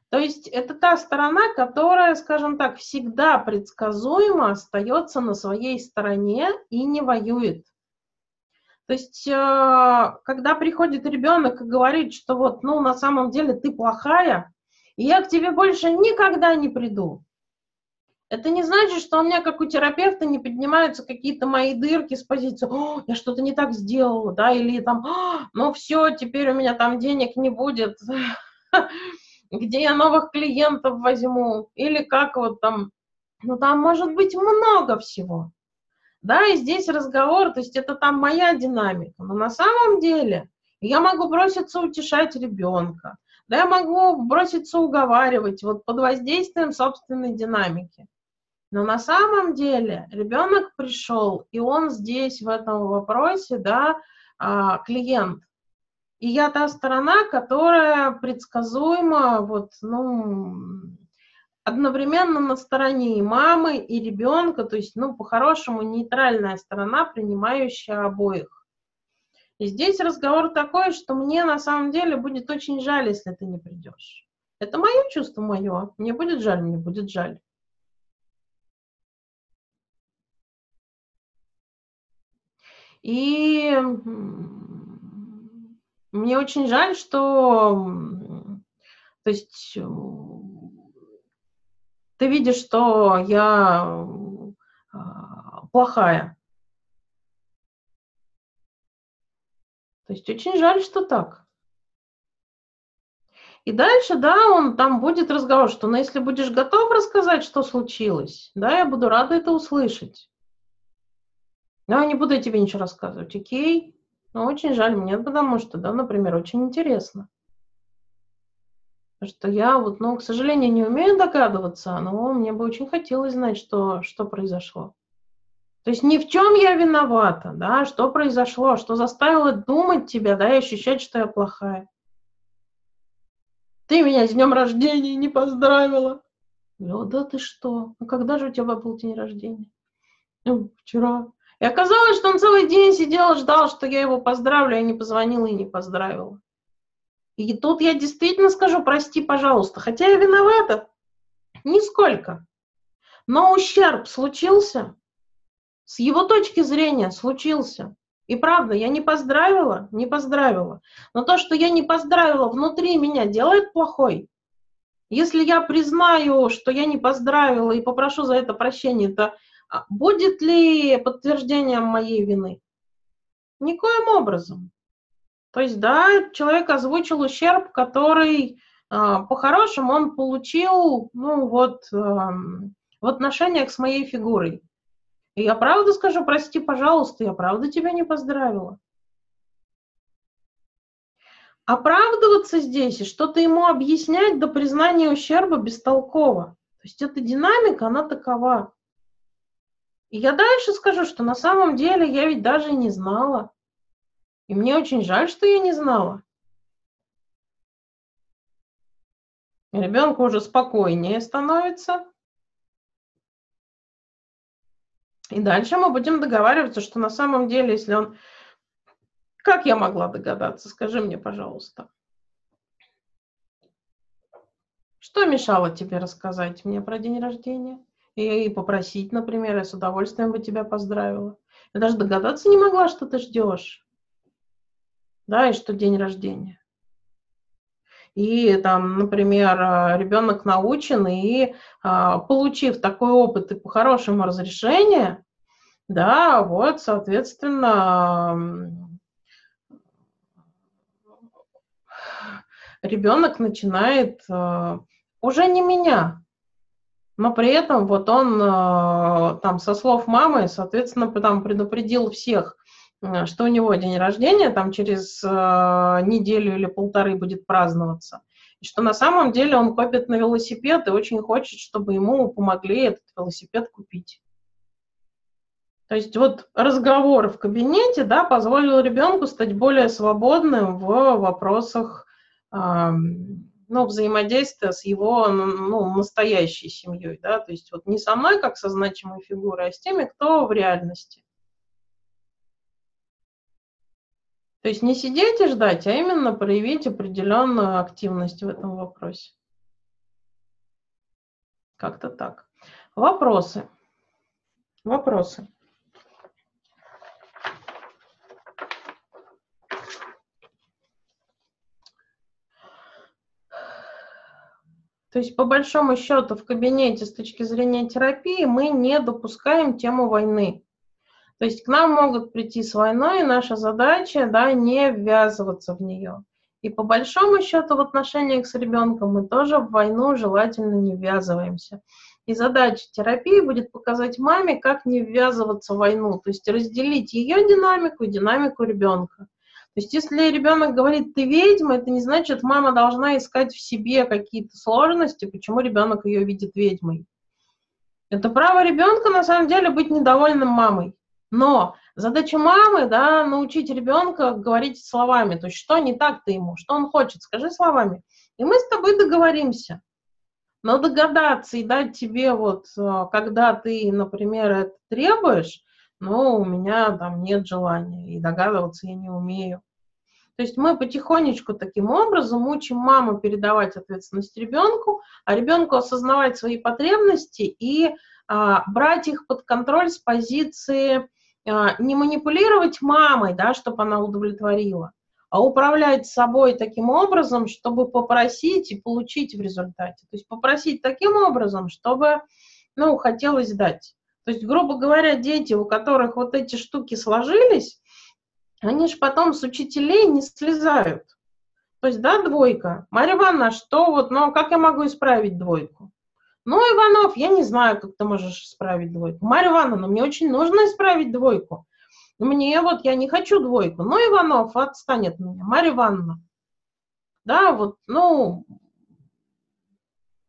То есть это та сторона, которая, скажем так, всегда предсказуемо остается на своей стороне и не воюет. То есть, э, когда приходит ребенок и говорит, что вот, ну, на самом деле ты плохая, и я к тебе больше никогда не приду. Это не значит, что у меня, как у терапевта, не поднимаются какие-то мои дырки с позиции, О, я что-то не так сделала, да, или там, ну все, теперь у меня там денег не будет, где я новых клиентов возьму, или как вот там, ну там может быть много всего. Да, и здесь разговор, то есть это там моя динамика, но на самом деле я могу броситься утешать ребенка, да, я могу броситься уговаривать вот под воздействием собственной динамики. Но на самом деле ребенок пришел, и он здесь в этом вопросе, да, а, клиент. И я та сторона, которая предсказуемо, вот, ну, одновременно на стороне и мамы, и ребенка, то есть, ну, по-хорошему, нейтральная сторона, принимающая обоих. И здесь разговор такой, что мне на самом деле будет очень жаль, если ты не придешь. Это мое чувство мое. Мне будет жаль, мне будет жаль. И мне очень жаль, что то есть ты видишь, что я а, плохая. То есть очень жаль, что так. И дальше, да, он там будет разговор, что, ну, если будешь готов рассказать, что случилось, да, я буду рада это услышать. Но я не буду тебе ничего рассказывать, окей? Но очень жаль мне, потому что, да, например, очень интересно. Что я вот, ну, к сожалению, не умею догадываться, но мне бы очень хотелось знать, что, что произошло. То есть ни в чем я виновата, да, что произошло, что заставило думать тебя, да, и ощущать, что я плохая. Ты меня с днем рождения не поздравила. Ну, да ты что? А когда же у тебя был день рождения? Ну, вчера. И оказалось, что он целый день сидел, ждал, что я его поздравлю, я не позвонила и не поздравила. И тут я действительно скажу, прости, пожалуйста, хотя я виновата, нисколько. Но ущерб случился, с его точки зрения случился. И правда, я не поздравила, не поздравила. Но то, что я не поздравила, внутри меня делает плохой. Если я признаю, что я не поздравила и попрошу за это прощения, то а, будет ли подтверждением моей вины? Никоим образом. То есть, да, человек озвучил ущерб, который а, по-хорошему он получил, ну вот, в отношениях с моей фигурой. И я правда скажу, прости, пожалуйста, я правда тебя не поздравила. Оправдываться здесь и что-то ему объяснять до признания ущерба бестолково. То есть эта динамика, она такова. И я дальше скажу, что на самом деле я ведь даже не знала. И мне очень жаль, что я не знала. Ребенку уже спокойнее становится. И дальше мы будем договариваться, что на самом деле, если он... Как я могла догадаться? Скажи мне, пожалуйста. Что мешало тебе рассказать мне про день рождения? И попросить, например, я с удовольствием бы тебя поздравила. Я даже догадаться не могла, что ты ждешь. Да, и что день рождения. И там, например, ребенок научен, и а, получив такой опыт и по хорошему разрешению, да, вот, соответственно, ребенок начинает а, уже не меня, но при этом вот он а, там со слов мамы, соответственно, там предупредил всех, Э, что у него день рождения там через э, неделю или полторы будет праздноваться, и что на самом деле он копит на велосипед и очень хочет, чтобы ему помогли этот велосипед купить. То есть вот разговор в кабинете да, позволил ребенку стать более свободным в вопросах э, ну, взаимодействия с его ну, настоящей семьей. Да? То есть вот не со мной как со значимой фигурой, а с теми, кто в реальности. То есть не сидеть и ждать, а именно проявить определенную активность в этом вопросе. Как-то так. Вопросы. Вопросы. То есть, по большому счету, в кабинете с точки зрения терапии мы не допускаем тему войны. То есть к нам могут прийти с войной, и наша задача, да, не ввязываться в нее. И по большому счету в отношениях с ребенком мы тоже в войну желательно не ввязываемся. И задача терапии будет показать маме, как не ввязываться в войну, то есть разделить ее динамику и динамику ребенка. То есть если ребенок говорит, ты ведьма, это не значит, мама должна искать в себе какие-то сложности, почему ребенок ее видит ведьмой. Это право ребенка на самом деле быть недовольным мамой. Но задача мамы, да, научить ребенка говорить словами. То есть, что не так-то ему, что он хочет, скажи словами. И мы с тобой договоримся. Но догадаться и дать тебе вот, э, когда ты, например, это требуешь, ну, у меня там нет желания, и догадываться я не умею. То есть мы потихонечку таким образом учим маму передавать ответственность ребенку, а ребенку осознавать свои потребности и а, брать их под контроль с позиции а, не манипулировать мамой, да, чтобы она удовлетворила, а управлять собой таким образом, чтобы попросить и получить в результате. То есть попросить таким образом, чтобы, ну, хотелось дать. То есть, грубо говоря, дети, у которых вот эти штуки сложились, они же потом с учителей не слезают. То есть, да, двойка. Марья Ивановна, что вот, ну, как я могу исправить двойку? Ну, Иванов, я не знаю, как ты можешь исправить двойку. Марья Ивановна, мне очень нужно исправить двойку. Мне вот, я не хочу двойку. Ну, Иванов, отстань от меня. Марья Ивановна. Да, вот, ну,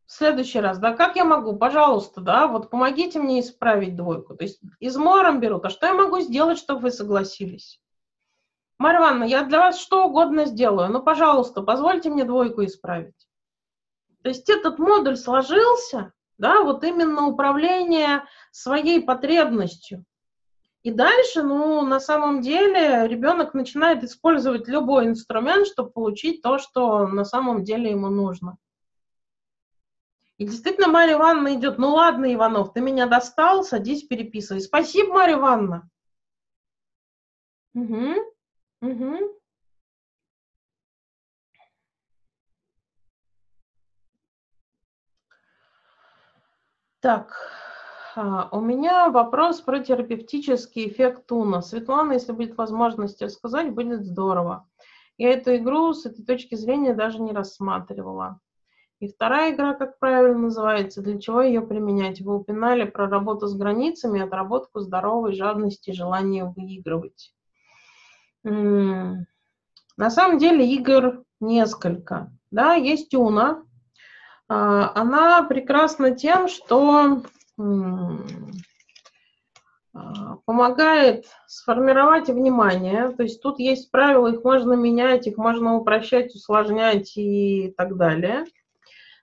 в следующий раз, да, как я могу, пожалуйста, да, вот помогите мне исправить двойку. То есть измором берут, а что я могу сделать, чтобы вы согласились? Марья Ивановна, я для вас что угодно сделаю, ну, пожалуйста, позвольте мне двойку исправить. То есть этот модуль сложился, да, вот именно управление своей потребностью. И дальше, ну, на самом деле, ребенок начинает использовать любой инструмент, чтобы получить то, что на самом деле ему нужно. И действительно, Марья Ивановна идет, ну ладно, Иванов, ты меня достал, садись, переписывай. Спасибо, Марья Ивановна. Угу. Угу. Так, а, у меня вопрос про терапевтический эффект Туна. Светлана, если будет возможность рассказать, будет здорово. Я эту игру с этой точки зрения даже не рассматривала. И вторая игра, как правильно называется, для чего ее применять? Вы упоминали про работу с границами, отработку здоровой жадности, желание выигрывать. На самом деле игр несколько. Да, есть Уна. А, она прекрасна тем, что а, помогает сформировать внимание. То есть тут есть правила, их можно менять, их можно упрощать, усложнять и так далее.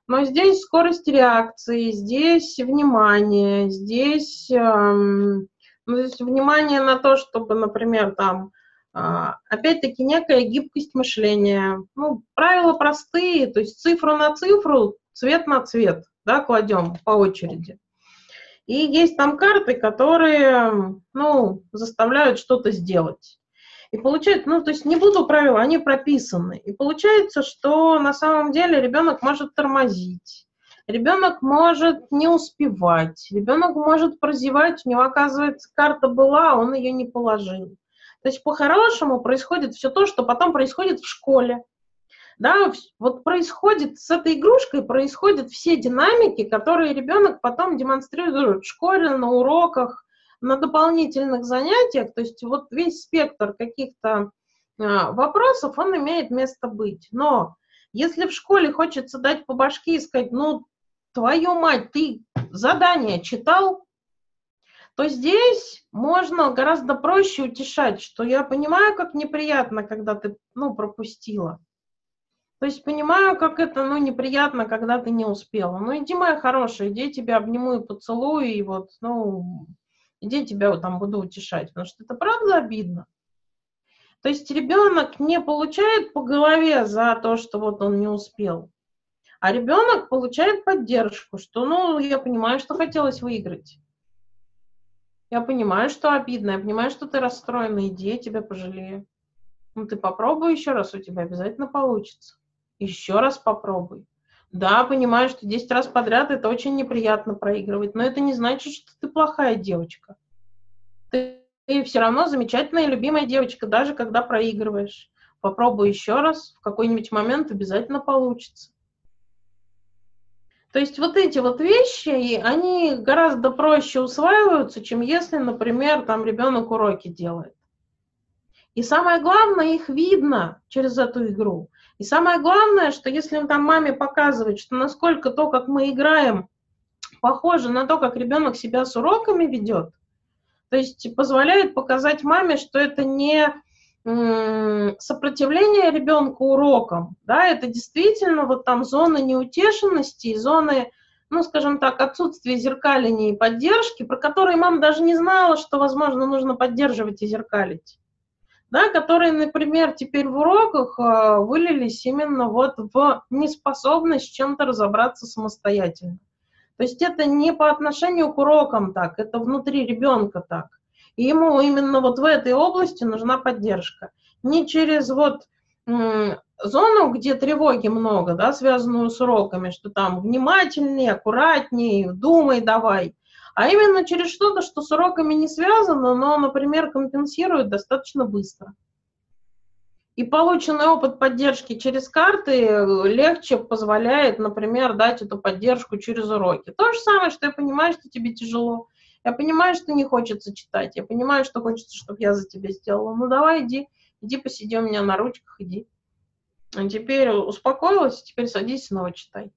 Но здесь скорость реакции, здесь внимание, здесь, ну, здесь внимание на то, чтобы, например, там, опять-таки некая гибкость мышления. Ну, правила простые, то есть цифру на цифру, цвет на цвет, да, кладем по очереди. И есть там карты, которые, ну, заставляют что-то сделать. И получается, ну, то есть не буду правила, они прописаны. И получается, что на самом деле ребенок может тормозить, ребенок может не успевать, ребенок может прозевать, у него, оказывается, карта была, а он ее не положил. То есть по-хорошему происходит все то, что потом происходит в школе. Да, вот происходит с этой игрушкой, происходят все динамики, которые ребенок потом демонстрирует в школе, на уроках, на дополнительных занятиях. То есть вот весь спектр каких-то а, вопросов, он имеет место быть. Но если в школе хочется дать по башке и сказать, ну, твою мать, ты задание читал, то здесь можно гораздо проще утешать, что я понимаю, как неприятно, когда ты, ну, пропустила. То есть понимаю, как это, ну, неприятно, когда ты не успела. Ну, иди, моя хорошая, иди, тебя обниму и поцелую, и вот, ну, иди, тебя там буду утешать. Потому что это правда обидно. То есть ребенок не получает по голове за то, что вот он не успел. А ребенок получает поддержку, что, ну, я понимаю, что хотелось выиграть. Я понимаю, что обидно, я понимаю, что ты расстроена, иди, я тебя пожалею. Ну, ты попробуй еще раз, у тебя обязательно получится еще раз попробуй. Да, понимаю, что 10 раз подряд это очень неприятно проигрывать, но это не значит, что ты плохая девочка. Ты, ты все равно замечательная и любимая девочка, даже когда проигрываешь. Попробуй еще раз, в какой-нибудь момент обязательно получится. То есть вот эти вот вещи, они гораздо проще усваиваются, чем если, например, там ребенок уроки делает. И самое главное, их видно через эту игру. И самое главное, что если там маме показывать, что насколько то, как мы играем, похоже на то, как ребенок себя с уроками ведет, то есть позволяет показать маме, что это не сопротивление ребенка урокам, да, это действительно вот там зоны неутешенности, зоны, ну, скажем так, отсутствия зеркаления и поддержки, про которые мама даже не знала, что, возможно, нужно поддерживать и зеркалить да, которые, например, теперь в уроках э, вылились именно вот в неспособность чем-то разобраться самостоятельно. То есть это не по отношению к урокам так, это внутри ребенка так. И ему именно вот в этой области нужна поддержка. Не через вот зону, где тревоги много, да, связанную с уроками, что там внимательнее, аккуратнее, думай давай, а именно через что-то, что с уроками не связано, но, например, компенсирует достаточно быстро. И полученный опыт поддержки через карты легче позволяет, например, дать эту поддержку через уроки. То же самое, что я понимаю, что тебе тяжело. Я понимаю, что не хочется читать. Я понимаю, что хочется, чтобы я за тебя сделала. Ну давай, иди, иди посиди у меня на ручках, иди. А теперь успокоилась, теперь садись снова читай.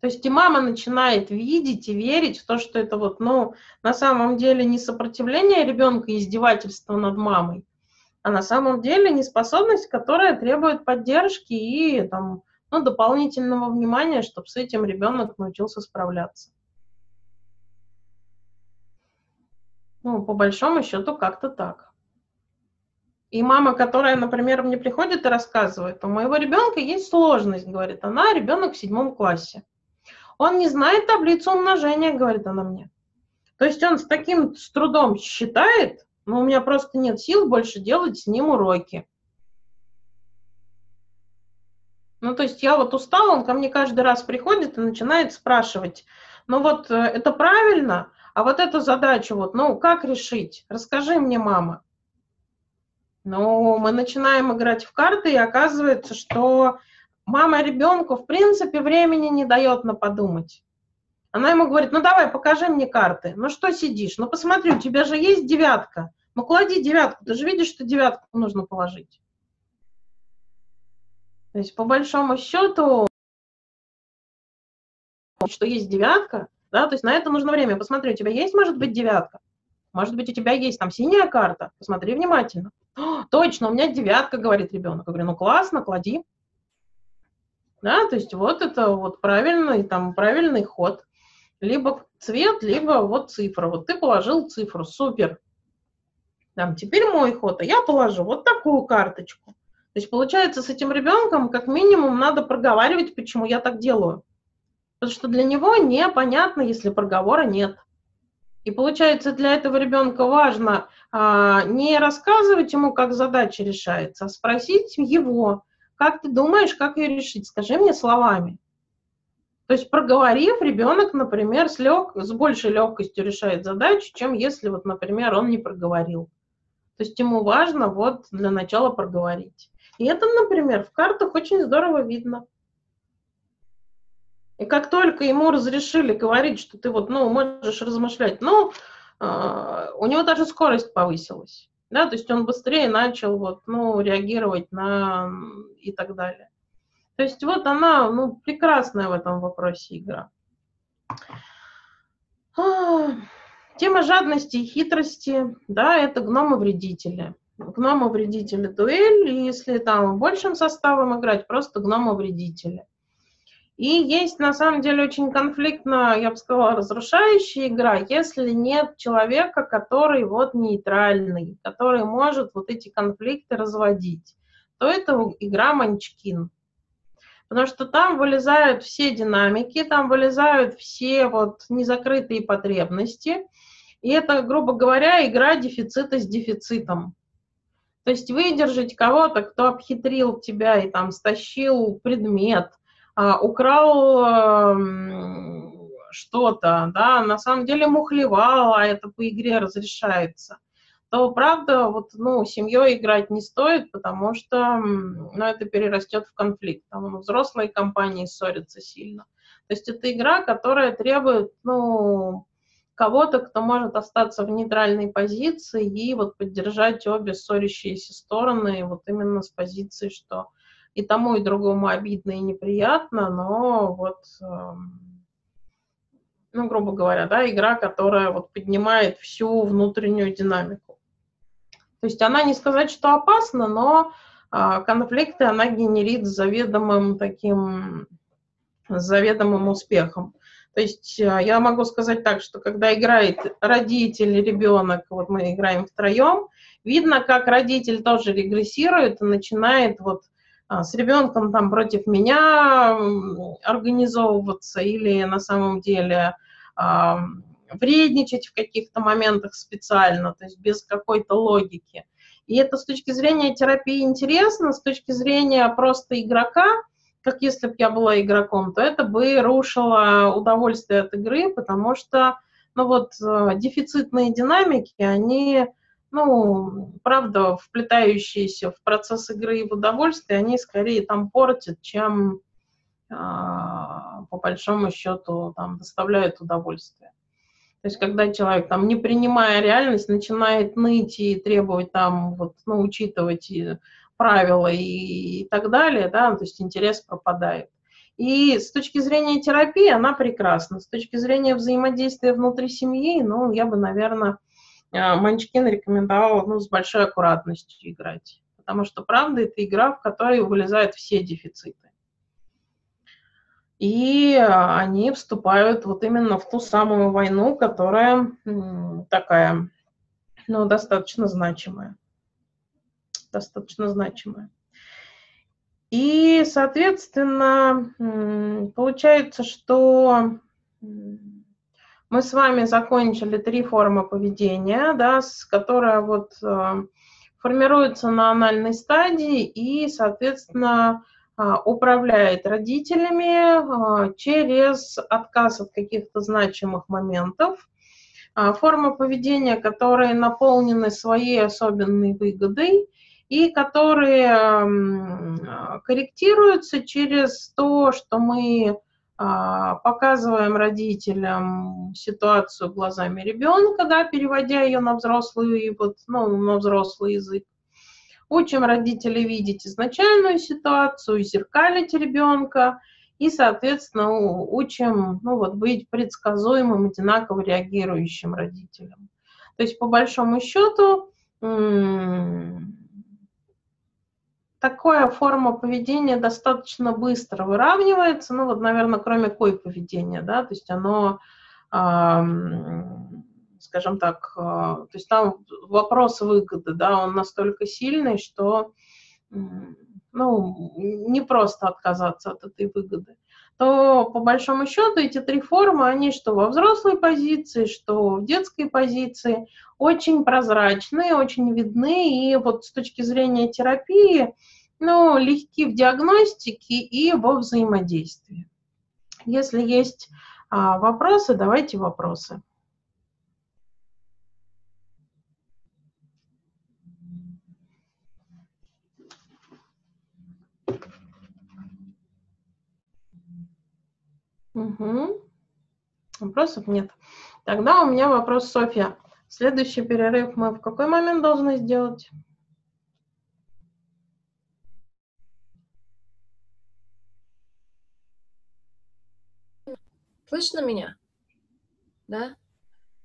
То есть и мама начинает видеть и верить в то, что это вот, ну, на самом деле не сопротивление ребенка и издевательство над мамой, а на самом деле неспособность, которая требует поддержки и там, ну, дополнительного внимания, чтобы с этим ребенок научился справляться. Ну, по большому счету, как-то так. И мама, которая, например, мне приходит и рассказывает, у моего ребенка есть сложность, говорит она, ребенок в седьмом классе. Он не знает таблицу умножения, говорит она мне. То есть он с таким с трудом считает, Но у меня просто нет сил больше делать с ним уроки. Ну, то есть я вот устала, он ко мне каждый раз приходит и начинает спрашивать, ну вот э, это правильно, а вот эту задачу вот, ну, как решить? Расскажи мне, мама. Ну, мы начинаем играть в карты, и оказывается, что мама ребенку, в принципе, времени не дает на подумать. Она ему говорит, ну давай, покажи мне карты. Ну что сидишь? Ну посмотри, у тебя же есть девятка. Ну клади девятку, ты же видишь, что девятку нужно положить. То есть по большому счету, что есть девятка, да, то есть на это нужно время. Посмотри, у тебя есть, может быть, девятка? Может быть, у тебя есть там синяя карта? Посмотри внимательно. О, точно, у меня девятка, говорит ребенок. Я говорю, ну классно, клади. Да, то есть вот это вот правильный, там, правильный ход. Либо цвет, либо вот цифра. Вот ты положил цифру, супер. Там, теперь мой ход, а я положу вот такую карточку. То есть, получается, с этим ребенком как минимум надо проговаривать, почему я так делаю. Потому что для него непонятно, если проговора нет. И получается, для этого ребенка важно а, не рассказывать ему, как задача решается, а спросить его, как ты думаешь, как ее решить? Скажи мне словами. То есть, проговорив, ребенок, например, с, лег... с большей легкостью решает задачу, чем если, вот, например, он не проговорил. То есть ему важно вот для начала проговорить. И это, например, в картах очень здорово видно. И как только ему разрешили говорить, что ты вот, ну, можешь размышлять, ну, э, у него даже скорость повысилась, да, то есть он быстрее начал вот, ну, реагировать на и так далее. То есть вот она, ну, прекрасная в этом вопросе игра. А, тема жадности и хитрости, да, это гномы-вредители гнома-вредители дуэль, и если там большим составом играть, просто гнома-вредители. И есть, на самом деле, очень конфликтно, я бы сказала, разрушающая игра, если нет человека, который вот нейтральный, который может вот эти конфликты разводить, то это игра Манчкин. Потому что там вылезают все динамики, там вылезают все вот незакрытые потребности, и это, грубо говоря, игра дефицита с дефицитом. То есть выдержать кого-то, кто обхитрил тебя и там стащил предмет, украл эм, что-то, да, на самом деле мухлевал, а это по игре разрешается, то, правда, вот, ну, семьей играть не стоит, потому что, ну, это перерастет в конфликт. Там взрослые компании ссорятся сильно. То есть это игра, которая требует, ну, кого-то, кто может остаться в нейтральной позиции и вот поддержать обе ссорящиеся стороны вот именно с позиции, что и тому, и другому обидно и неприятно, но вот, эм, ну, грубо говоря, да, игра, которая вот поднимает всю внутреннюю динамику. То есть она не сказать, что опасна, но а, конфликты она генерит с заведомым таким, с заведомым успехом. То есть э, я могу сказать так, что когда играет родитель и ребенок, вот мы играем втроем, видно, как родитель тоже регрессирует и начинает вот а, с ребенком там против меня организовываться или на самом деле а, вредничать в каких-то моментах специально, то есть без какой-то логики. И это с точки зрения терапии интересно, с точки зрения просто игрока – как если бы я была игроком, то это бы рушило удовольствие от игры, потому что, ну вот, э, дефицитные динамики, они, ну, правда, вплетающиеся в процесс игры и в удовольствие, они скорее там портят, чем а, по большому счету там доставляют удовольствие. То есть, когда человек, там, не принимая реальность, начинает ныть и требовать там, вот, ну, учитывать и правила и, и так далее, да, то есть интерес пропадает. И с точки зрения терапии она прекрасна. С точки зрения взаимодействия внутри семьи, ну, я бы, наверное, э, Манчкин рекомендовала ну, с большой аккуратностью играть. Потому что, правда, это игра, в которой вылезают все дефициты. И они вступают вот именно в ту самую войну, которая такая, ну, достаточно значимая достаточно значимая. И, соответственно, получается, что Мы с вами закончили три формы поведения, да, с, которая вот э, формируется на анальной стадии и, соответственно, э, управляет родителями э, через отказ от каких-то значимых моментов. Э, форма поведения, которые наполнены своей особенной выгодой и которые корректируются через то, что мы а, показываем родителям ситуацию глазами ребенка, да, переводя ее на взрослый, вот, ну, на взрослый язык. Учим родителей видеть изначальную ситуацию, зеркалить ребенка и, соответственно, учим ну, вот, быть предсказуемым, одинаково реагирующим родителям. То есть, по большому счету, такая форма поведения достаточно быстро выравнивается, ну вот, наверное, кроме кой поведения, да, то есть оно, скажем так, э, то есть там вопрос выгоды, да, он настолько сильный, что, ну, не просто отказаться от этой выгоды то по большому счету эти три формы, они что во взрослой позиции, что в детской позиции, очень прозрачные, очень видны, и вот с точки зрения терапии, ну, легки в диагностике и во взаимодействии. Если есть а, вопросы, давайте вопросы. Угу. Вопросов нет. Тогда у меня вопрос, Софья. Следующий перерыв мы в какой момент должны сделать? Слышно меня? Да?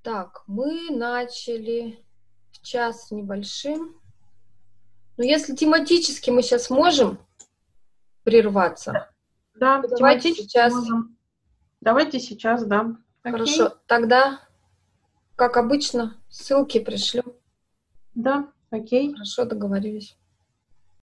Так, мы начали в час небольшим. Но если тематически мы сейчас можем прерваться, да, давайте сейчас. Можем. Давайте сейчас, да. Хорошо, окей. тогда, как обычно, ссылки пришлю. Да, окей. Хорошо, договорились.